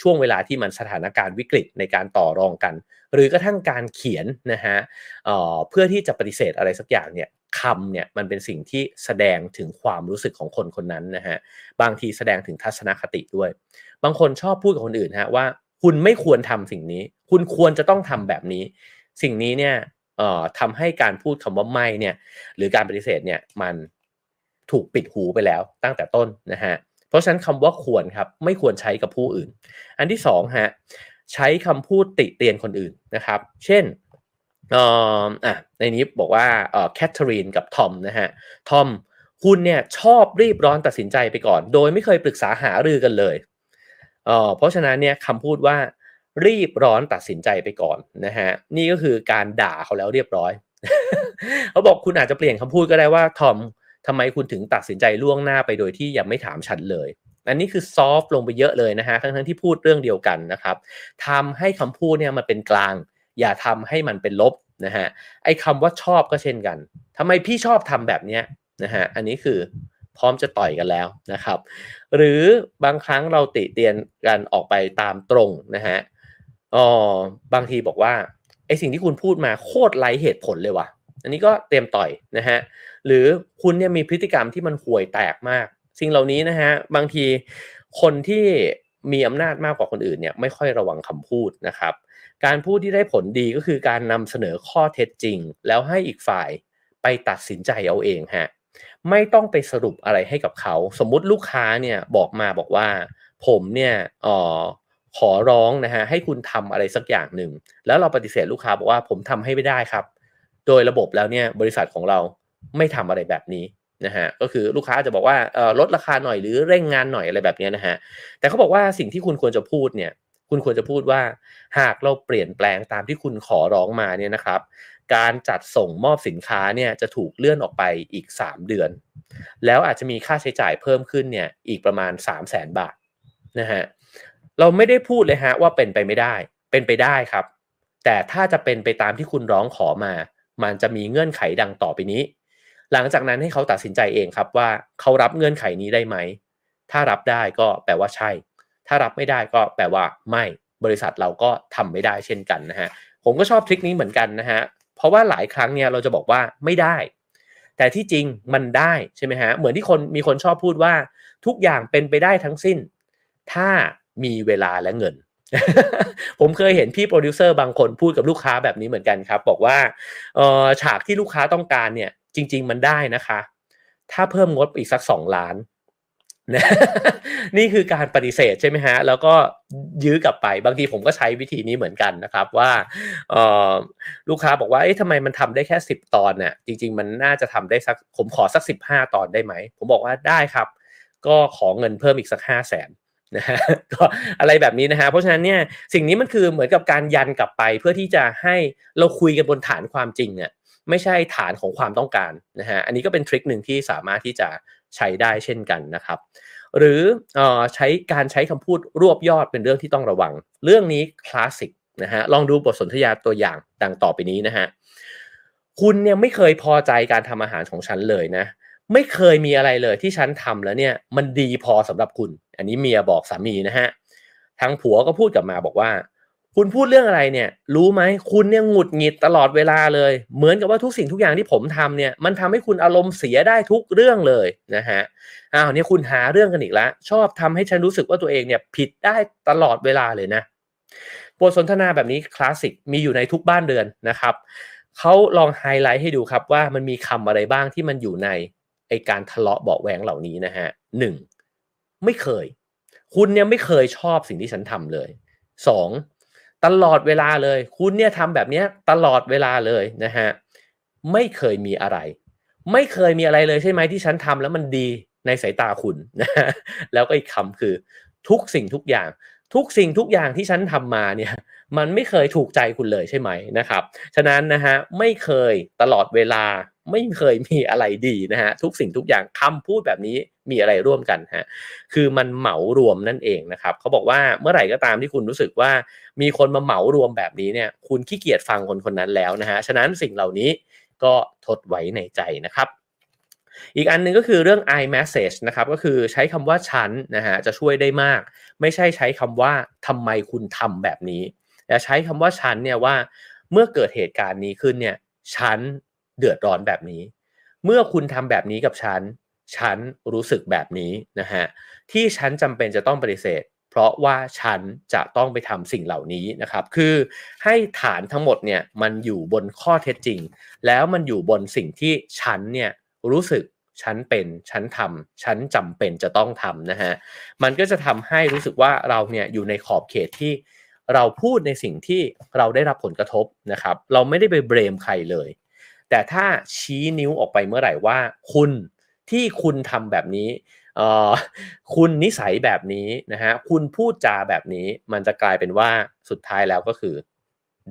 ช่วงเวลาที่มันสถานการณ์วิกฤตในการต่อรองกัน หรือกระทั่งการเขียนนะฮะเเพื่อที่จะปฏิเสธอะไรสักอย่างเนี่ยคำเนี่ยมันเป็นสิ่งที่แสดงถึงความรู้สึกของคนคนนั้นนะฮะบางทีแสดงถึงทัศนคติด้วย บางคนชอบพูดกับคนอื่นฮะว่า คุณไม่ควรทำสิ่งนี้ คุณควรจะต้องทำแบบนี้ สิ่งนี้เนี่ยเอ่อทำให้การพูดคำว่าไม่เนี่ยหรือการปฏิเสธเนี่ยมัน ถูกปิดหูไปแล้วตั้งแต่ต้นนะฮะเพราะฉะนั้นคำว่าควรครับไม่ควรใช้กับผู้อื่น อันที่2ฮะใช้คำพูดติเตียนคนอื่นนะครับ เช่นอ่าในนี้บอกว่าเอ่อแคทเธอรีนกับทอมนะฮะทอมคุณเนี่ยชอบรีบร้อนตัดสินใจไปก่อน โดยไม่เคยปรึกษาหารือกันเลยเอ่อเพราะฉะนั้นเนี่ยคำพูดว่ารีบร้อนตัดสินใจไปก่อนนะฮะนี่ก็คือการด่าเขาแล้วเรียบร้อย เขาบอกคุณอาจจะเปลี่ยนคำพูดก็ได้ว่าทอม ทำไมคุณถึงตัดสินใจล่วงหน้าไปโดยที่ยังไม่ถามฉันเลย อันนี้คือซอฟต์ลงไปเยอะเลยนะฮะทั้งทั้งที่พูดเรื่องเดียวกันนะครับทำให้คำพูดเนี่ยมันเป็นกลาง อย่าทำให้มันเป็นลบนะฮะไอ้คำว่าชอบก็เช่นกันทำไมพี่ชอบทำแบบเนี้ยนะฮะอันนี้คือพร้อมจะต่อยกันแล้วนะครับ หรือบางครั้งเราติเตียนกันออกไปตามตรงนะฮะอ๋อบางทีบอกว่าไอ้สิ่งที่คุณพูดมาโคตรไร้เหตุผลเลยว่ะ อันนี้ก็เตรียมต่อยนะฮะหรือคุณเนี่ยมีพฤติกรรมที่มันห่วยแตกมาก สิ่งเหล่านี้นะฮะบางทีคนที่มีอำนาจมากกว่าคนอื่นเนี่ยไม่ค่อยระวังคำพูดนะครับ การพูดที่ได้ผลดีก็คือการนำเสนอข้อเท็จจริง แล้วให้อีกฝ่ายไปตัดสินใจเอาเองฮะไม่ต้องไปสรุปอะไรให้กับเขา สมมุติลูกค้าเนี่ยบอกมาบอกว่า ผมเนี่ยออขอร้องนะฮะให้คุณทำอะไรสักอย่างหนึ่งแล้วเราปฏิเสธลูกค้าบอกว่าผมทำให้ไม่ได้ครับ โดยระบบแล้วเนี่ยบริษัทของเราไม่ทำอะไรแบบนี้นะฮะก็คือลูกค้าจะบอกว่าลดราคาหน่อยหรือเร่งงานหน่อยอะไรแบบนี้นะฮะแต่เขาบอกว่าสิ่งที่คุณควรจะพูดเนี่ยคุณควรจะพูดว่า หากเราเปลี่ยนแปลงตามที่คุณขอร้องมาเนี่ยนะครับ การจัดส่งมอบสินค้าเนี่ยจะถูกเลื่อนออกไปอีก 3 เดือน แล้วอาจจะมีค่าใช้จ่ายเพิ่มขึ้นเนี่ยอีกประมาณ 3 0 0แสนบาทนะฮะเราไม่ได้พูดเลยฮะว่าเป็นไปไม่ได้ เป็นไปได้ครับ แต่ถ้าจะเป็นไปตามที่คุณร้องขอมา มันจะมีเงื่อนไขดังต่อไปนี้ หลังจากนั้นให้เขาตัดสินใจเองครับว่าเขารับเงื่อนไขนี้ได้ไหม ถ้ารับได้ก็แปลว่าใช่ ถ้ารับไม่ได้ก็แปลว่าไม่บริษัทเราก็ทำไม่ได้เช่นกันนะฮะผมก็ชอบทริคนี้เหมือนกันนะฮะเพราะว่าหลายครั้งเนี่ยเราจะบอกว่าไม่ได้ แต่ที่จริงมันได้ใช่ไหมฮะเหมือนที่คนมีคนชอบพูดว่า ทุกอย่างเป็นไปได้ทั้งสิ้น ถ้ามีเวลาและเงิน ผมเคยเห็นพี่โปรดิวเซอร์บางคนพูดกับลูกค้าแบบนี้เหมือนกันครับ บอกว่าออฉากที่ลูกค้าต้องการเนี่ย จริง ๆ มันได้นะคะ ถ้าเพิ่มงบอีกสักสองล้านนะนี่คือการปฏิเสธใช่ไหมฮะ แล้วก็ยื้อกลับไปบางทีผมก็ใช้วิธีนี้เหมือนกันนะครับว่าลูกค้าบอกว่าเอ๊ะทำไมมันทำได้แค่สิบตอนเนี่ยจริง ๆ มันน่าจะทำได้สักผมขอสักสิบห้าตอนได้ไหม ผมบอกว่าได้ครับ ก็ขอเงินเพิ่มอีกสักห้าแสน นะฮะก็อะไรแบบนี้นะฮะเพราะฉะนั้นเนี่ยสิ่งนี้มันคือเหมือนกับการยันกลับไปเพื่อที่จะให้เราคุยกันบนฐานความจริงเนี่ยไม่ใช่ฐานของความต้องการนะฮะอันนี้ก็เป็นทริคหนึ่งที่สามารถที่จะใช้ได้เช่นกันนะครับ หรืออใช้การใช้คำพูดรวบยอดเป็นเรื่องที่ต้องระวัง เรื่องนี้คลาสสิกนะฮะลองดูบทสนทนาตัวอย่างดังต่อไปนี้นะฮะคุณเนี่ยไม่เคยพอใจการทำอาหารของฉันเลยนะ ไม่เคยมีอะไรเลยที่ฉันทำแล้วเนี่ยมันดีพอสำหรับคุณ อันนี้เมียบอกสามีนะฮะทางผัวก็พูดกลับมาบอกว่า คุณพูดเรื่องอะไรเนี่ย รู้ไหมคุณเนี่ยหงุดหงิดตลอดเวลาเลย เหมือนกับว่าทุกสิ่งทุกอย่างที่ผมทำเนี่ยมันทำให้คุณอารมณ์เสียได้ทุกเรื่องเลยนะฮะอ้าวเนี่ยคุณหาเรื่องกันอีกแล้วชอบทำให้ฉันรู้สึกว่าตัวเองเนี่ยผิดได้ตลอดเวลาเลยนะบทสนทนาแบบนี้คลาสสิกมีอยู่ในทุกบ้านเรือนนะครับเขาลองไฮไลท์ให้ดูครับว่ามันมีคำอะไรบ้างที่มันอยู่ในไอการทะเลาะเบาแหวงเหล่านี้นะฮะหนึ่ง ไม่เคย คุณเนี่ยไม่เคยชอบสิ่งที่ฉันทำเลยสองตลอดเวลาเลย คุณเนี่ยทำแบบนี้ตลอดเวลาเลยนะฮะไม่เคยมีอะไร ไม่เคยมีอะไรเลยใช่ไหมที่ฉันทำแล้วมันดีในสายตาคุณนะแล้วก็อีกคำคือทุกสิ่งทุกอย่าง ทุกสิ่งทุกอย่างที่ฉันทำมาเนี่ย มันไม่เคยถูกใจคุณเลยใช่ไหมนะครับ ฉะนั้นนะฮะไม่เคยตลอดเวลาไม่เคยมีอะไรดีนะฮะทุกสิ่งทุกอย่างคำพูดแบบนี้ มีอะไรร่วมกันฮะคือมันเหมารวมนั่นเองนะครับเขาบอกว่าเมื่อไหร่ก็ตามที่คุณรู้สึกว่ามีคนมาเหมารวมแบบนี้เนี่ยคุณขี้เกียจฟังคนคนนั้นแล้วนะฮะฉะนั้นสิ่งเหล่านี้ก็ทดไว้ในใจนะครับอีกอันนึงก็คือเรื่อง i message นะครับก็คือใช้คำว่าฉันนะฮะจะช่วยได้มาก ไม่ใช่ใช้คำว่าทำไมคุณทำแบบนี้แต่ใช้คำว่าฉันเนี่ยว่าเมื่อเกิดเหตุการณ์นี้ขึ้นเนี่ยฉันเดือดร้อนแบบนี้ เมื่อคุณทำแบบนี้กับฉัน ฉันรู้สึกแบบนี้นะฮะที่ฉันจำเป็นจะต้องปฏิเสธ เพราะว่าฉันจะต้องไปทำสิ่งเหล่านี้นะครับคือให้ฐานทั้งหมดเนี่ยมันอยู่บนข้อเท็จจริง แล้วมันอยู่บนสิ่งที่ฉันเนี่ยรู้สึกฉันเป็นฉันทำฉันจำเป็นจะต้องทำนะฮะมันก็จะทำให้รู้สึกว่าเราเนี่ยอยู่ในขอบเขตที่เราพูดในสิ่งที่เราได้รับผลกระทบนะครับ เราไม่ได้ไปเบรมใครเลย แต่ถ้าชี้นิ้วออกไปเมื่อไหร่ว่า คุณ ที่คุณทำแบบนี้คุณนิสัยแบบนี้นะฮะคุณพูดจาแบบนี้มันจะกลายเป็นว่าสุดท้ายแล้วก็คือ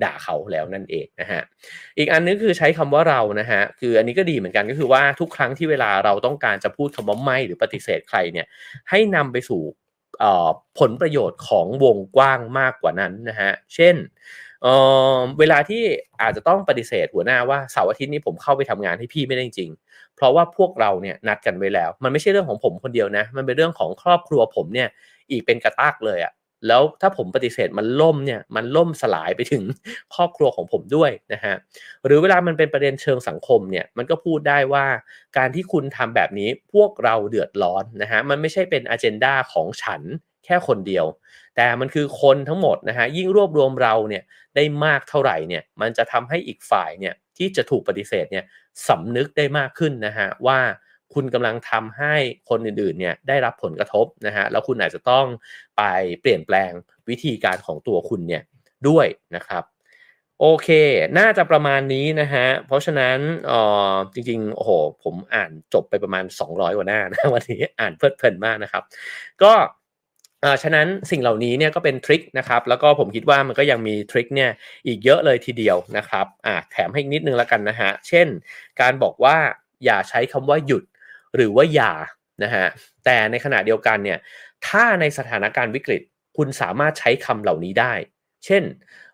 ด่าเขาแล้วนั่นเองนะฮะ อีกอันนึงคือใช้คำว่าเรานะฮะ คืออันนี้ก็ดีเหมือนกันก็คือว่าทุกครั้งที่เวลาเราต้องการจะพูดคำว่าไม่หรือปฏิเสธใครเนี่ย ให้นำไปสู่ผลประโยชน์ของวงกว้างมากกว่านั้นนะฮะ เช่นเเวลาที่อาจจะต้องปฏิเสธหัวหน้าว่าเสาร์อาทิตย์นี้ผมเข้าไปทำงานให้พี่ไม่ได้จริง เพราะว่าพวกเราเนี่ยนัดกันไว้แล้ว มันไม่ใช่เรื่องของผมคนเดียวนะ มันเป็นเรื่องของครอบครัวผมเนี่ยอีกเป็นกระตากเลยอะแล้วถ้าผมปฏิเสธมันล่มเนี่ยมันล่มสลายไปถึงครอบครัวของผมด้วยนะฮะหรือเวลามันเป็นประเด็นเชิงสังคมเนี่ยมันก็พูดได้ว่าการที่คุณทำแบบนี้พวกเราเดือดร้อนนะฮะมันไม่ใช่เป็นอเจนดาของฉันแค่คนเดียว แต่มันคือคนทั้งหมดนะฮะยิ่งรวบรวมเราเนี่ยได้มากเท่าไหร่เนี่ยมันจะทำให้อีกฝ่ายเนี่ยที่จะถูกปฏิเสธเนี่ย สำนึกได้มากขึ้นนะฮะว่าคุณกำลังทำให้คนอื่นๆเนี่ยได้รับผลกระทบนะฮะแล้วคุณอาจจะต้องไปเปลี่ยนแปลงวิธีการของตัวคุณเนี่ยด้วยนะครับโอเค น่าจะประมาณนี้นะฮะ เพราะฉะนั้นออจริงๆ โอ้โห ผมอ่านจบไปประมาณ 200 กว่าหน้านะวันนี้อ่านเพลิดเพลินมากนะครับ ก็ ฉะนั้นสิ่งเหล่านี้เนี่ยก็เป็นทริคนะครับแล้วก็ผมคิดว่ามันก็ยังมีทริคเนี่ยอีกเยอะเลยทีเดียวนะครับอ่าแถมให้นิดนึงแล้วกันนะฮะเช่น การบอกว่าอย่าใช้คำว่าหยุดหรือว่าอย่านะฮะแต่ในขณะเดียวกันเนี่ยถ้าในสถานการณ์วิกฤตคุณสามารถใช้คำเหล่านี้ได้ เช่น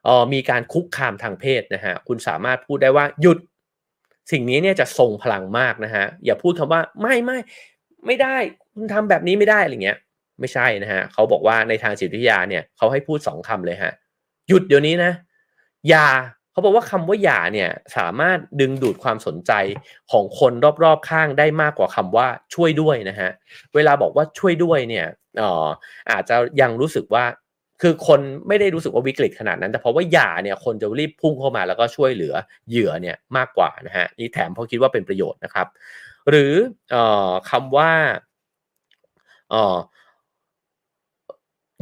ออมีการคุกคามทางเพศนะฮะคุณสามารถพูดได้ว่าหยุด สิ่งนี้เนี่ยจะทรงพลังมากนะฮะอย่าพูดคำว่าไม่ไม่ไม่ได้ คุณทำแบบนี้ไม่ได้อะไรเงี้ย ไม่ใช่นะฮะเขาบอกว่าในทางจิตวิทยาเนี่ยเขาให้พูดสองคำเลยฮะหยุดเดี๋ยวนี้นะอย่าเขาบอกว่าคำว่าอย่าเนี่ยสามารถดึงดูดความสนใจของคนรอบๆข้างได้มากกว่าคำว่าช่วยด้วยนะฮะเวลาบอกว่าช่วยด้วยเนี่ยอ๋ออาจจะยังรู้สึกว่าคือคนไม่ได้รู้สึกว่าวิกฤตขนาดนั้น แต่เพราะว่าอย่าเนี่ยคนจะรีบพุ่งเข้ามาแล้วก็ช่วยเหลือเหยื่อเนี่ยมากกว่านะฮะนี่แถมเพราะคิดว่าเป็นประโยชน์นะครับ หรืออคำว่าอ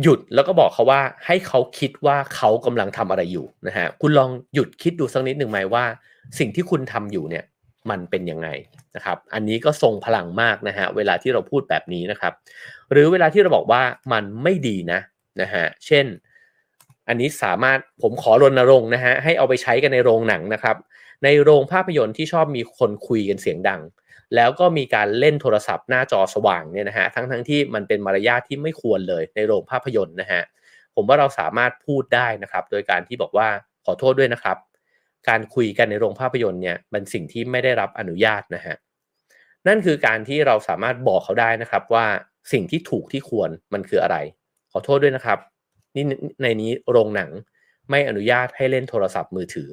หยุดแล้วก็บอกเขาว่าให้เขาคิดว่าเขากำลังทำอะไรอยู่นะฮะคุณลองหยุดคิดดูสักนิดหนึ่งไหมว่า สิ่งที่คุณทำอยู่เนี่ยมันเป็นยังไงนะครับอันนี้ก็ทรงพลังมากนะฮะเวลาที่เราพูดแบบนี้นะครับ หรือเวลาที่เราบอกว่ามันไม่ดีนะนะฮะเช่น อันนี้สามารถผมขอรณรงค์นะฮะให้เอาไปใช้กันในโรงหนังนะครับ ในโรงภาพยนตร์ที่ชอบมีคนคุยกันเสียงดัง แล้วก็มีการเล่นโทรศัพท์หน้าจอสว่างเนี่ยนะฮะทั้งทั้งที่มันเป็นมารยาทที่ไม่ควรเลยในโรงภาพยนตร์นะฮะผมว่าเราสามารถพูดได้นะครับ โดยการที่บอกว่าขอโทษด้วยนะครับ การคุยกันในโรงภาพยนตร์เนี่ยมันสิ่งที่ไม่ได้รับอนุญาตนะฮะนั่นคือการที่เราสามารถบอกเขาได้นะครับว่าสิ่งที่ถูกที่ควรมันคืออะไร ขอโทษด้วยนะครับนี่ในนี้โรงหนังไม่อนุญาตให้เล่นโทรศัพท์มือถือ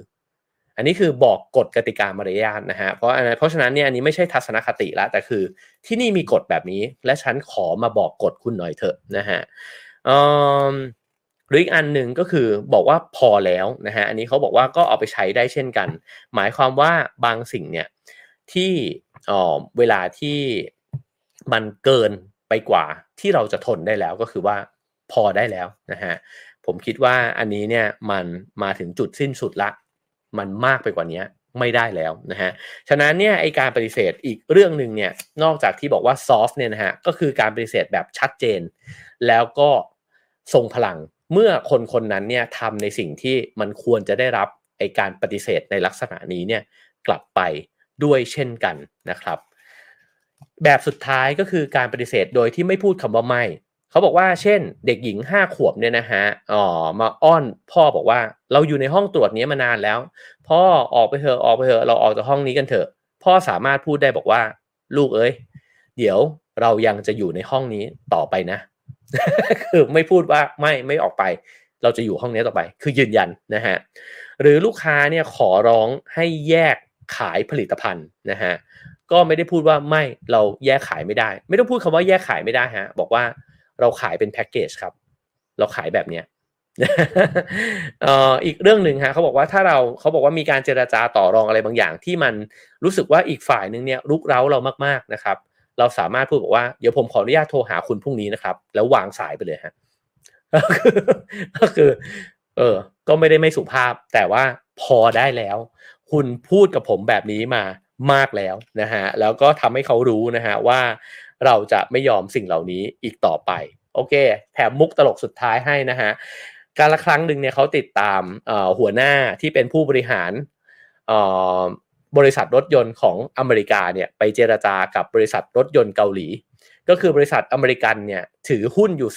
อันนี้คือบอกกฎกติกามารยาทนะฮะเพราะเพราะฉะนั้นเนี่ยอันนี้ไม่ใช่ทัศนคติละแต่คือ ที่นี่มีกฎแบบนี้ และฉันขอมาบอกกฎคุณหน่อยเถอะนะฮะหรืออีกอันหนึ่งก็คือบอกว่าพอแล้วนะฮะอันนี้เขาบอกว่าก็เอาไปใช้ได้เช่นกัน หมายความว่าบางสิ่งเนี่ยที่เวลาที่มันเกินไปกว่าที่เราจะทนได้แล้วก็คือว่าพอได้แล้วนะฮะผมคิดว่าอันนี้เนี่ยมันมาถึงจุดสิ้นสุดละ มันมากไปกว่านี้ไม่ได้แล้วนะฮะ ฉะนั้นเนี่ยไอการปฏิเสธอีกเรื่องหนึ่งเนี่ยนอกจากที่บอกว่าซอฟต์เนี่ยนะฮะก็คือการปฏิเสธแบบชัดเจน แล้วก็ทรงพลังเมื่อคนคนนั้นเนี่ยทำในสิ่งที่มันควรจะได้รับไอการปฏิเสธในลักษณะนี้เนี่ยกลับไปด้วยเช่นกันนะครับ แบบสุดท้ายก็คือการปฏิเสธโดยที่ไม่พูดคำว่าไม่ เขาบอกว่าเช่น เด็กหญิงห้าขวบเนี่ยนะฮะอ๋อมาอ้อนพ่อบอกว่า เราอยู่ในห้องตรวจนี้มานานแล้ว พ่อออกไปเถอะออกไปเถอะเราออกจากห้องนี้กันเถอะ พ่อสามารถพูดได้บอกว่า ลูกเอ้ยเดี๋ยวเรายังจะอยู่ในห้องนี้ต่อไปนะ คือไม่พูดว่าไม่ไม่ออกไป เราจะอยู่ห้องนี้ต่อไป คือยืนยันนะฮะหรือลูกค้าเนี่ยขอร้องให้แยกขายผลิตภัณฑ์นะฮะก็ไม่ได้พูดว่าไม่เราแยกขายไม่ได้ ไม่ต้องพูดคำว่าแยกขายไม่ได้ฮะบอกว่า เราขายเป็นแพ็กเกจครับ เราขายแบบเนี้ยอีกเรื่องหนึ่งฮะเขาบอกว่าถ้าเราเขาบอกว่ามีการเจราจาต่อรองอะไรบางอย่าง ที่มันรู้สึกว่าอีกฝ่ายหนึ่งเนี่ยรุกเร้าเรามากๆนะครับ เราสามารถพูดบอกว่าเดี๋ยวผมขออนุญาตโทรหาคุณพรุ่งนี้นะครับ แล้ววางสายไปเลยฮะก็คือ เออ ก็ไม่ได้ไม่สุภาพ แต่ว่าพอได้แล้ว คุณพูดกับผมแบบนี้มามากแล้วนะฮะแล้วก็ทำให้เขารู้นะฮะว่า เราจะไม่ยอมสิ่งเหล่านี้อีกต่อไป โอเค แถมมุกตลกสุดท้ายให้นะฮะการละครั้งหนึ่งเนี่ยเขาติดตามหัวหน้าที่เป็นผู้บริหารบริษัทรถยนต์ของอเมริกาเนี่ยไปเจราจากับบริษัทรถยนต์เกาหลี ก็คือบริษัทอเมริกันเนี่ยถือหุ้นอยู่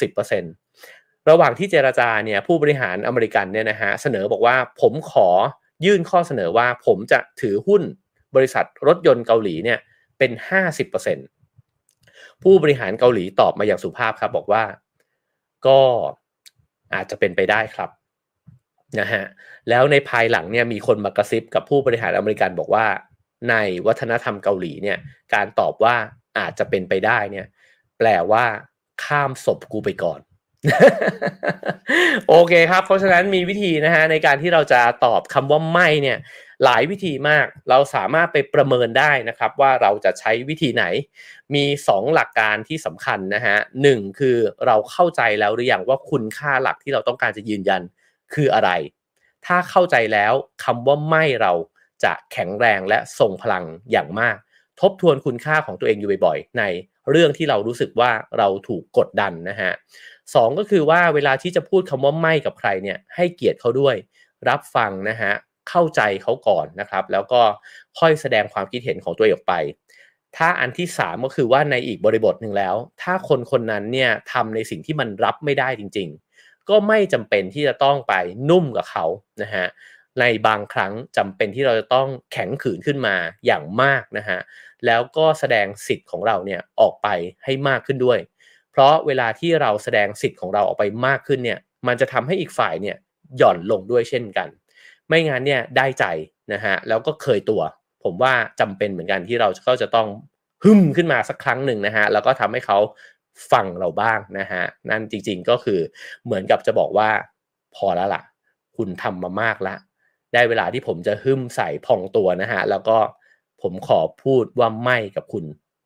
10%ระหว่างที่เจราจาเนี่ยผู้บริหารอเมริกันเนี่ยนะฮะเสนอบอกว่าผมขอยื่นข้อเสนอว่าผมจะถือหุ้นบริษัทรถยนต์เกาหลีเนี่ยเป็น 50% ผู้บริหารเกาหลีตอบมาอย่างสุภาพครับ บอกว่าก็อาจจะเป็นไปได้ครับนะฮะแล้วในภายหลังเนี่ยมีคนมากระซิบกับผู้บริหารอเมริกันบอกว่า ในวัฒนธรรมเกาหลีเนี่ยการตอบว่าอาจจะเป็นไปได้เนี่ย แปลว่า ข้ามศพกูไปก่อน โอเคครับ เพราะฉะนั้นมีวิธีนะฮะในการที่เราจะตอบคำว่าไม่เนี่ย หลายวิธีมาก เราสามารถไปประเมินได้นะครับว่าเราจะใช้วิธีไหน มี 2 หลักการที่สำคัญนะฮะหนึ่งคือเราเข้าใจแล้วหรือยังว่าคุณค่าหลักที่เราต้องการจะยืนยันคืออะไร ถ้าเข้าใจแล้วคำว่าไม่เราจะแข็งแรงและทรงพลังอย่างมาก ทบทวนคุณค่าของตัวเองอยู่บ่อยๆ ในเรื่องที่เรารู้สึกว่าเราถูกกดดันนะฮะสองก็คือว่าเวลาที่จะพูดคำว่าไม่กับใครเนี่ยให้เกียรติเขาด้วย รับฟังนะฮะ เข้าใจเขาก่อนนะครับ แล้วก็ค่อยแสดงความคิดเห็นของตัวเองออกไป ถ้าอันที่ 3 ก็คือว่าในอีกบริบทหนึ่งแล้ว ถ้าคนคนนั้นเนี่ยทำในสิ่งที่มันรับไม่ได้จริง ๆ ก็ไม่จำเป็นที่จะต้องไปนุ่มกับเขานะฮะในบางครั้งจำเป็นที่เราจะต้องแข็งขืนขึ้นมาอย่างมากนะฮะแล้วก็แสดงสิทธิ์ของเราเนี่ยออกไปให้มากขึ้นด้วย เพราะเวลาที่เราแสดงสิทธิ์ของเราออกไปมากขึ้นเนี่ยมันจะทำให้อีกฝ่ายเนี่ยหย่อนลงด้วยเช่นกัน ไม่งั้นเนี่ยได้ใจนะฮะแล้วก็เคยตัว ผมว่าจำเป็นเหมือนกันที่เราก็จะต้องหึมขึ้นมาสักครั้งหนึ่งนะฮะแล้วก็ทำให้เขาฟังเราบ้างนะฮะนั่นจริงๆก็คือเหมือนกับจะบอกว่าพอแล้วล่ะ คุณทำมามากละ ได้เวลาที่ผมจะหึมใส่พองตัวนะฮะแล้วก็ผมขอพูดว่าไม่กับคุณ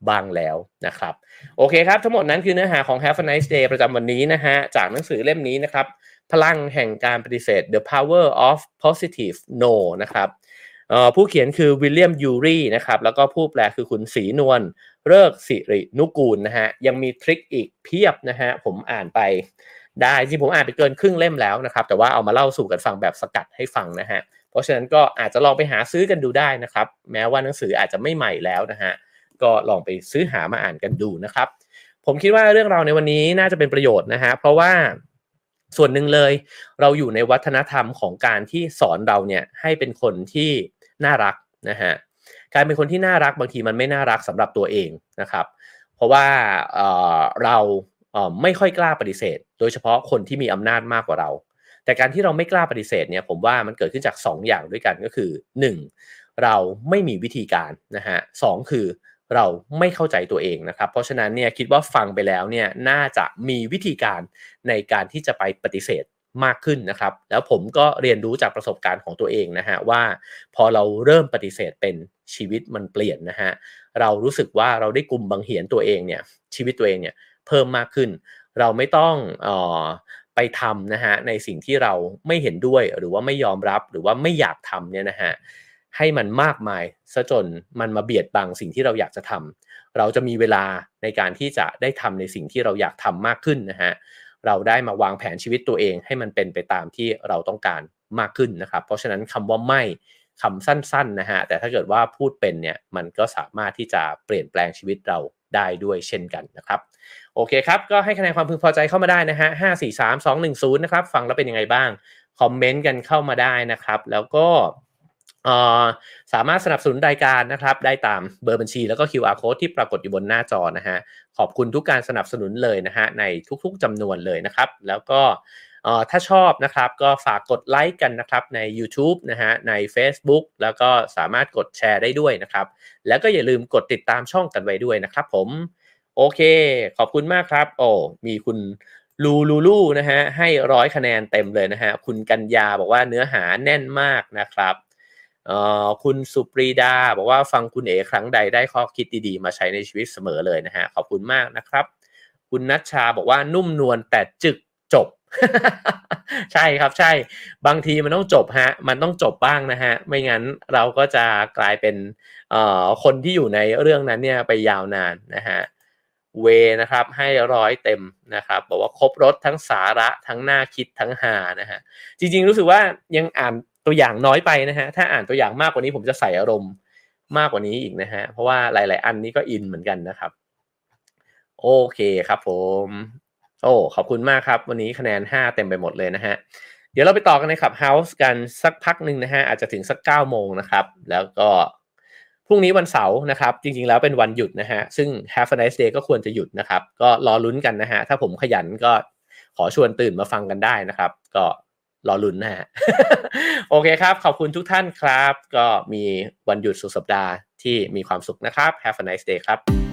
บ้างแล้วนะครับ โอเคครับ ทั้งหมดนั้นคือเนื้อหาของ Have a nice day ประจำวันนี้นะฮะ จากหนังสือเล่มนี้นะครับ พลังแห่งการปฏิเสธ The Power of Positive No นะครับผู้เขียนคือวิลเลียมยูรีนะครับแล้วก็ผู้แปลคือคุณศรีนวลเลิกสิรินุกูลนะฮะยังมีทริคอีกเพียบนะฮะผมอ่านไปได้จริงผมอ่านไปเกินครึ่งเล่มแล้วนะครับ แต่ว่าเอามาเล่าสู่กันฟังแบบสกัดให้ฟังนะฮะเพราะฉะนั้นก็อาจจะลองไปหาซื้อกันดูได้นะครับ แม้ว่าหนังสืออาจจะไม่ใหม่แล้วนะฮะก็ลองไปซื้อหามาอ่านกันดูนะครับ ผมคิดว่าเรื่องราวในวันนี้น่าจะเป็นประโยชน์นะฮะเพราะว่า ส่วนหนึ่งเลย เราอยู่ในวัฒนธรรมของการที่สอนเราเนี่ยให้เป็นคนที่น่ารักนะฮะการเป็นคนที่น่ารักบางทีมันไม่น่ารักสำหรับตัวเองนะครับ เพราะว่าเเราไม่ค่อยกล้าปฏิเสธ โดยเฉพาะคนที่มีอำนาจมากกว่าเรา แต่การที่เราไม่กล้าปฏิเสธเนี่ยผมว่ามันเกิดขึ้นจาก 2 อย่างด้วยกันก็คือ 1. เราไม่มีวิธีการนะฮะสคือ เราไม่เข้าใจตัวเองนะครับ เพราะฉะนั้นเนี่ยคิดว่าฟังไปแล้วเนี่ยน่าจะมีวิธีการในการที่จะไปปฏิเสธมากขึ้นนะครับ แล้วผมก็เรียนรู้จากประสบการณ์ของตัวเองนะฮะว่า พอเราเริ่มปฏิเสธเป็นชีวิตมันเปลี่ยนนะฮะเรารู้สึกว่าเราได้กลุ่มบังเหียนตัวเองเนี่ยชีวิตตัวเองเนี่ยเพิ่มมากขึ้น เราไม่ต้องออไปทำนะฮะในสิ่งที่เราไม่เห็นด้วยหรือว่าไม่ยอมรับหรือว่าไม่อยากทำเนี่ยนะฮะ ให้มันมากมายซะจนมันมาเบียดบังสิ่งที่เราอยากจะทำเราจะมีเวลาในการที่จะได้ทำในสิ่งที่เราอยากทำมากขึ้นนะฮะเราได้มาวางแผนชีวิตตัวเองให้มันเป็นไปตามที่เราต้องการมากขึ้นนะครับ เพราะฉะนั้นคำว่าไม่คำสั้นๆนะฮะแต่ถ้าเกิดว่าพูดเป็นเนี่ยมันก็สามารถที่จะเปลี่ยนแปลงชีวิตเราได้ด้วยเช่นกันนะครับโอเคครับก็ให้คะแนนความพึงพอใจเข้ามาได้นะฮะห้าสี่สามสองหนึ่งศูนย์นะครับฟังแล้วเป็นยังไงบ้างคอมเมนต์กันเข้ามาได้นะครับ แล้วก็ สามารถสนับสนุนรายการนะครับ ได้ตามเบอร์บัญชี แล้วก็ QR code ที่ปรากฏอยู่บนหน้าจอนะฮะขอบคุณทุกการสนับสนุนเลยนะฮะในทุกๆจำนวนเลยนะครับ แล้วก็ถ้าชอบนะครับก็ฝากกดไลค์กันนะครับใน YouTube นะฮะใน Facebook แล้วก็สามารถกดแชร์ได้ด้วยนะครับ แล้วก็อย่าลืมกดติดตามช่องกันไว้ด้วยนะครับผม โอเค ขอบคุณมากครับ โอ้มีคุณลูลูลูนะฮะให้ร้อยคะแนนเต็มเลยนะฮะคุณกัญญาบอกว่าเนื้อหาแน่นมากนะครับ คุณสุปรีดา บอกว่าฟังคุณเอครั้งใดได้ข้อคิดดีๆ มาใช้ในชีวิตเสมอเลยนะฮะ ขอบคุณมากนะครับ คุณนัชชาบอกว่านุ่มนวลแต่จึกจบ ใช่ครับใช่ บางทีมันต้องจบฮะ มันต้องจบบ้างนะฮะ ไม่งั้นเราก็จะกลายเป็นคนที่อยู่ในเรื่องนั้นเนี่ยไปยาวนานนะฮะเวนะครับให้ร้อยเต็มนะครับบอกว่าครบรถทั้งสาระทั้งหน้าคิดทั้งหานะฮะจริงๆรู้สึกว่ายังอ่าน ตัวอย่างน้อยไปนะฮะถ้าอ่านตัวอย่างมากกว่านี้ผมจะใส่อารมณ์มากกว่านี้อีกนะฮะเพราะว่าหลาย ๆ อันนี้ก็อินเหมือนกันนะครับ โอเคครับผม โอ้ขอบคุณมากครับ วันนี้คะแนน 5 เต็มไปหมดเลยนะฮะเดี๋ยวเราไปต่อกันในขับเฮาส์กันสักพักหนึ่งนะฮะอาจจะถึงสัก9โมงนะครับ แล้วก็พรุ่งนี้วันเสาร์นะครับ จริง ๆ แล้วเป็นวันหยุดนะฮะซึ่ง Have a nice day ก็ควรจะหยุดนะครับ ก็รอลุ้นกันนะฮะถ้าผมขยันก็ขอชวนตื่นมาฟังกันได้นะครับ ก็ รอลุ้นนะฮะโอเคครับ ขอบคุณทุกท่านครับ ก็มีวันหยุดสุดสัปดาห์ที่มีความสุขนะครับ Have a nice day ครับ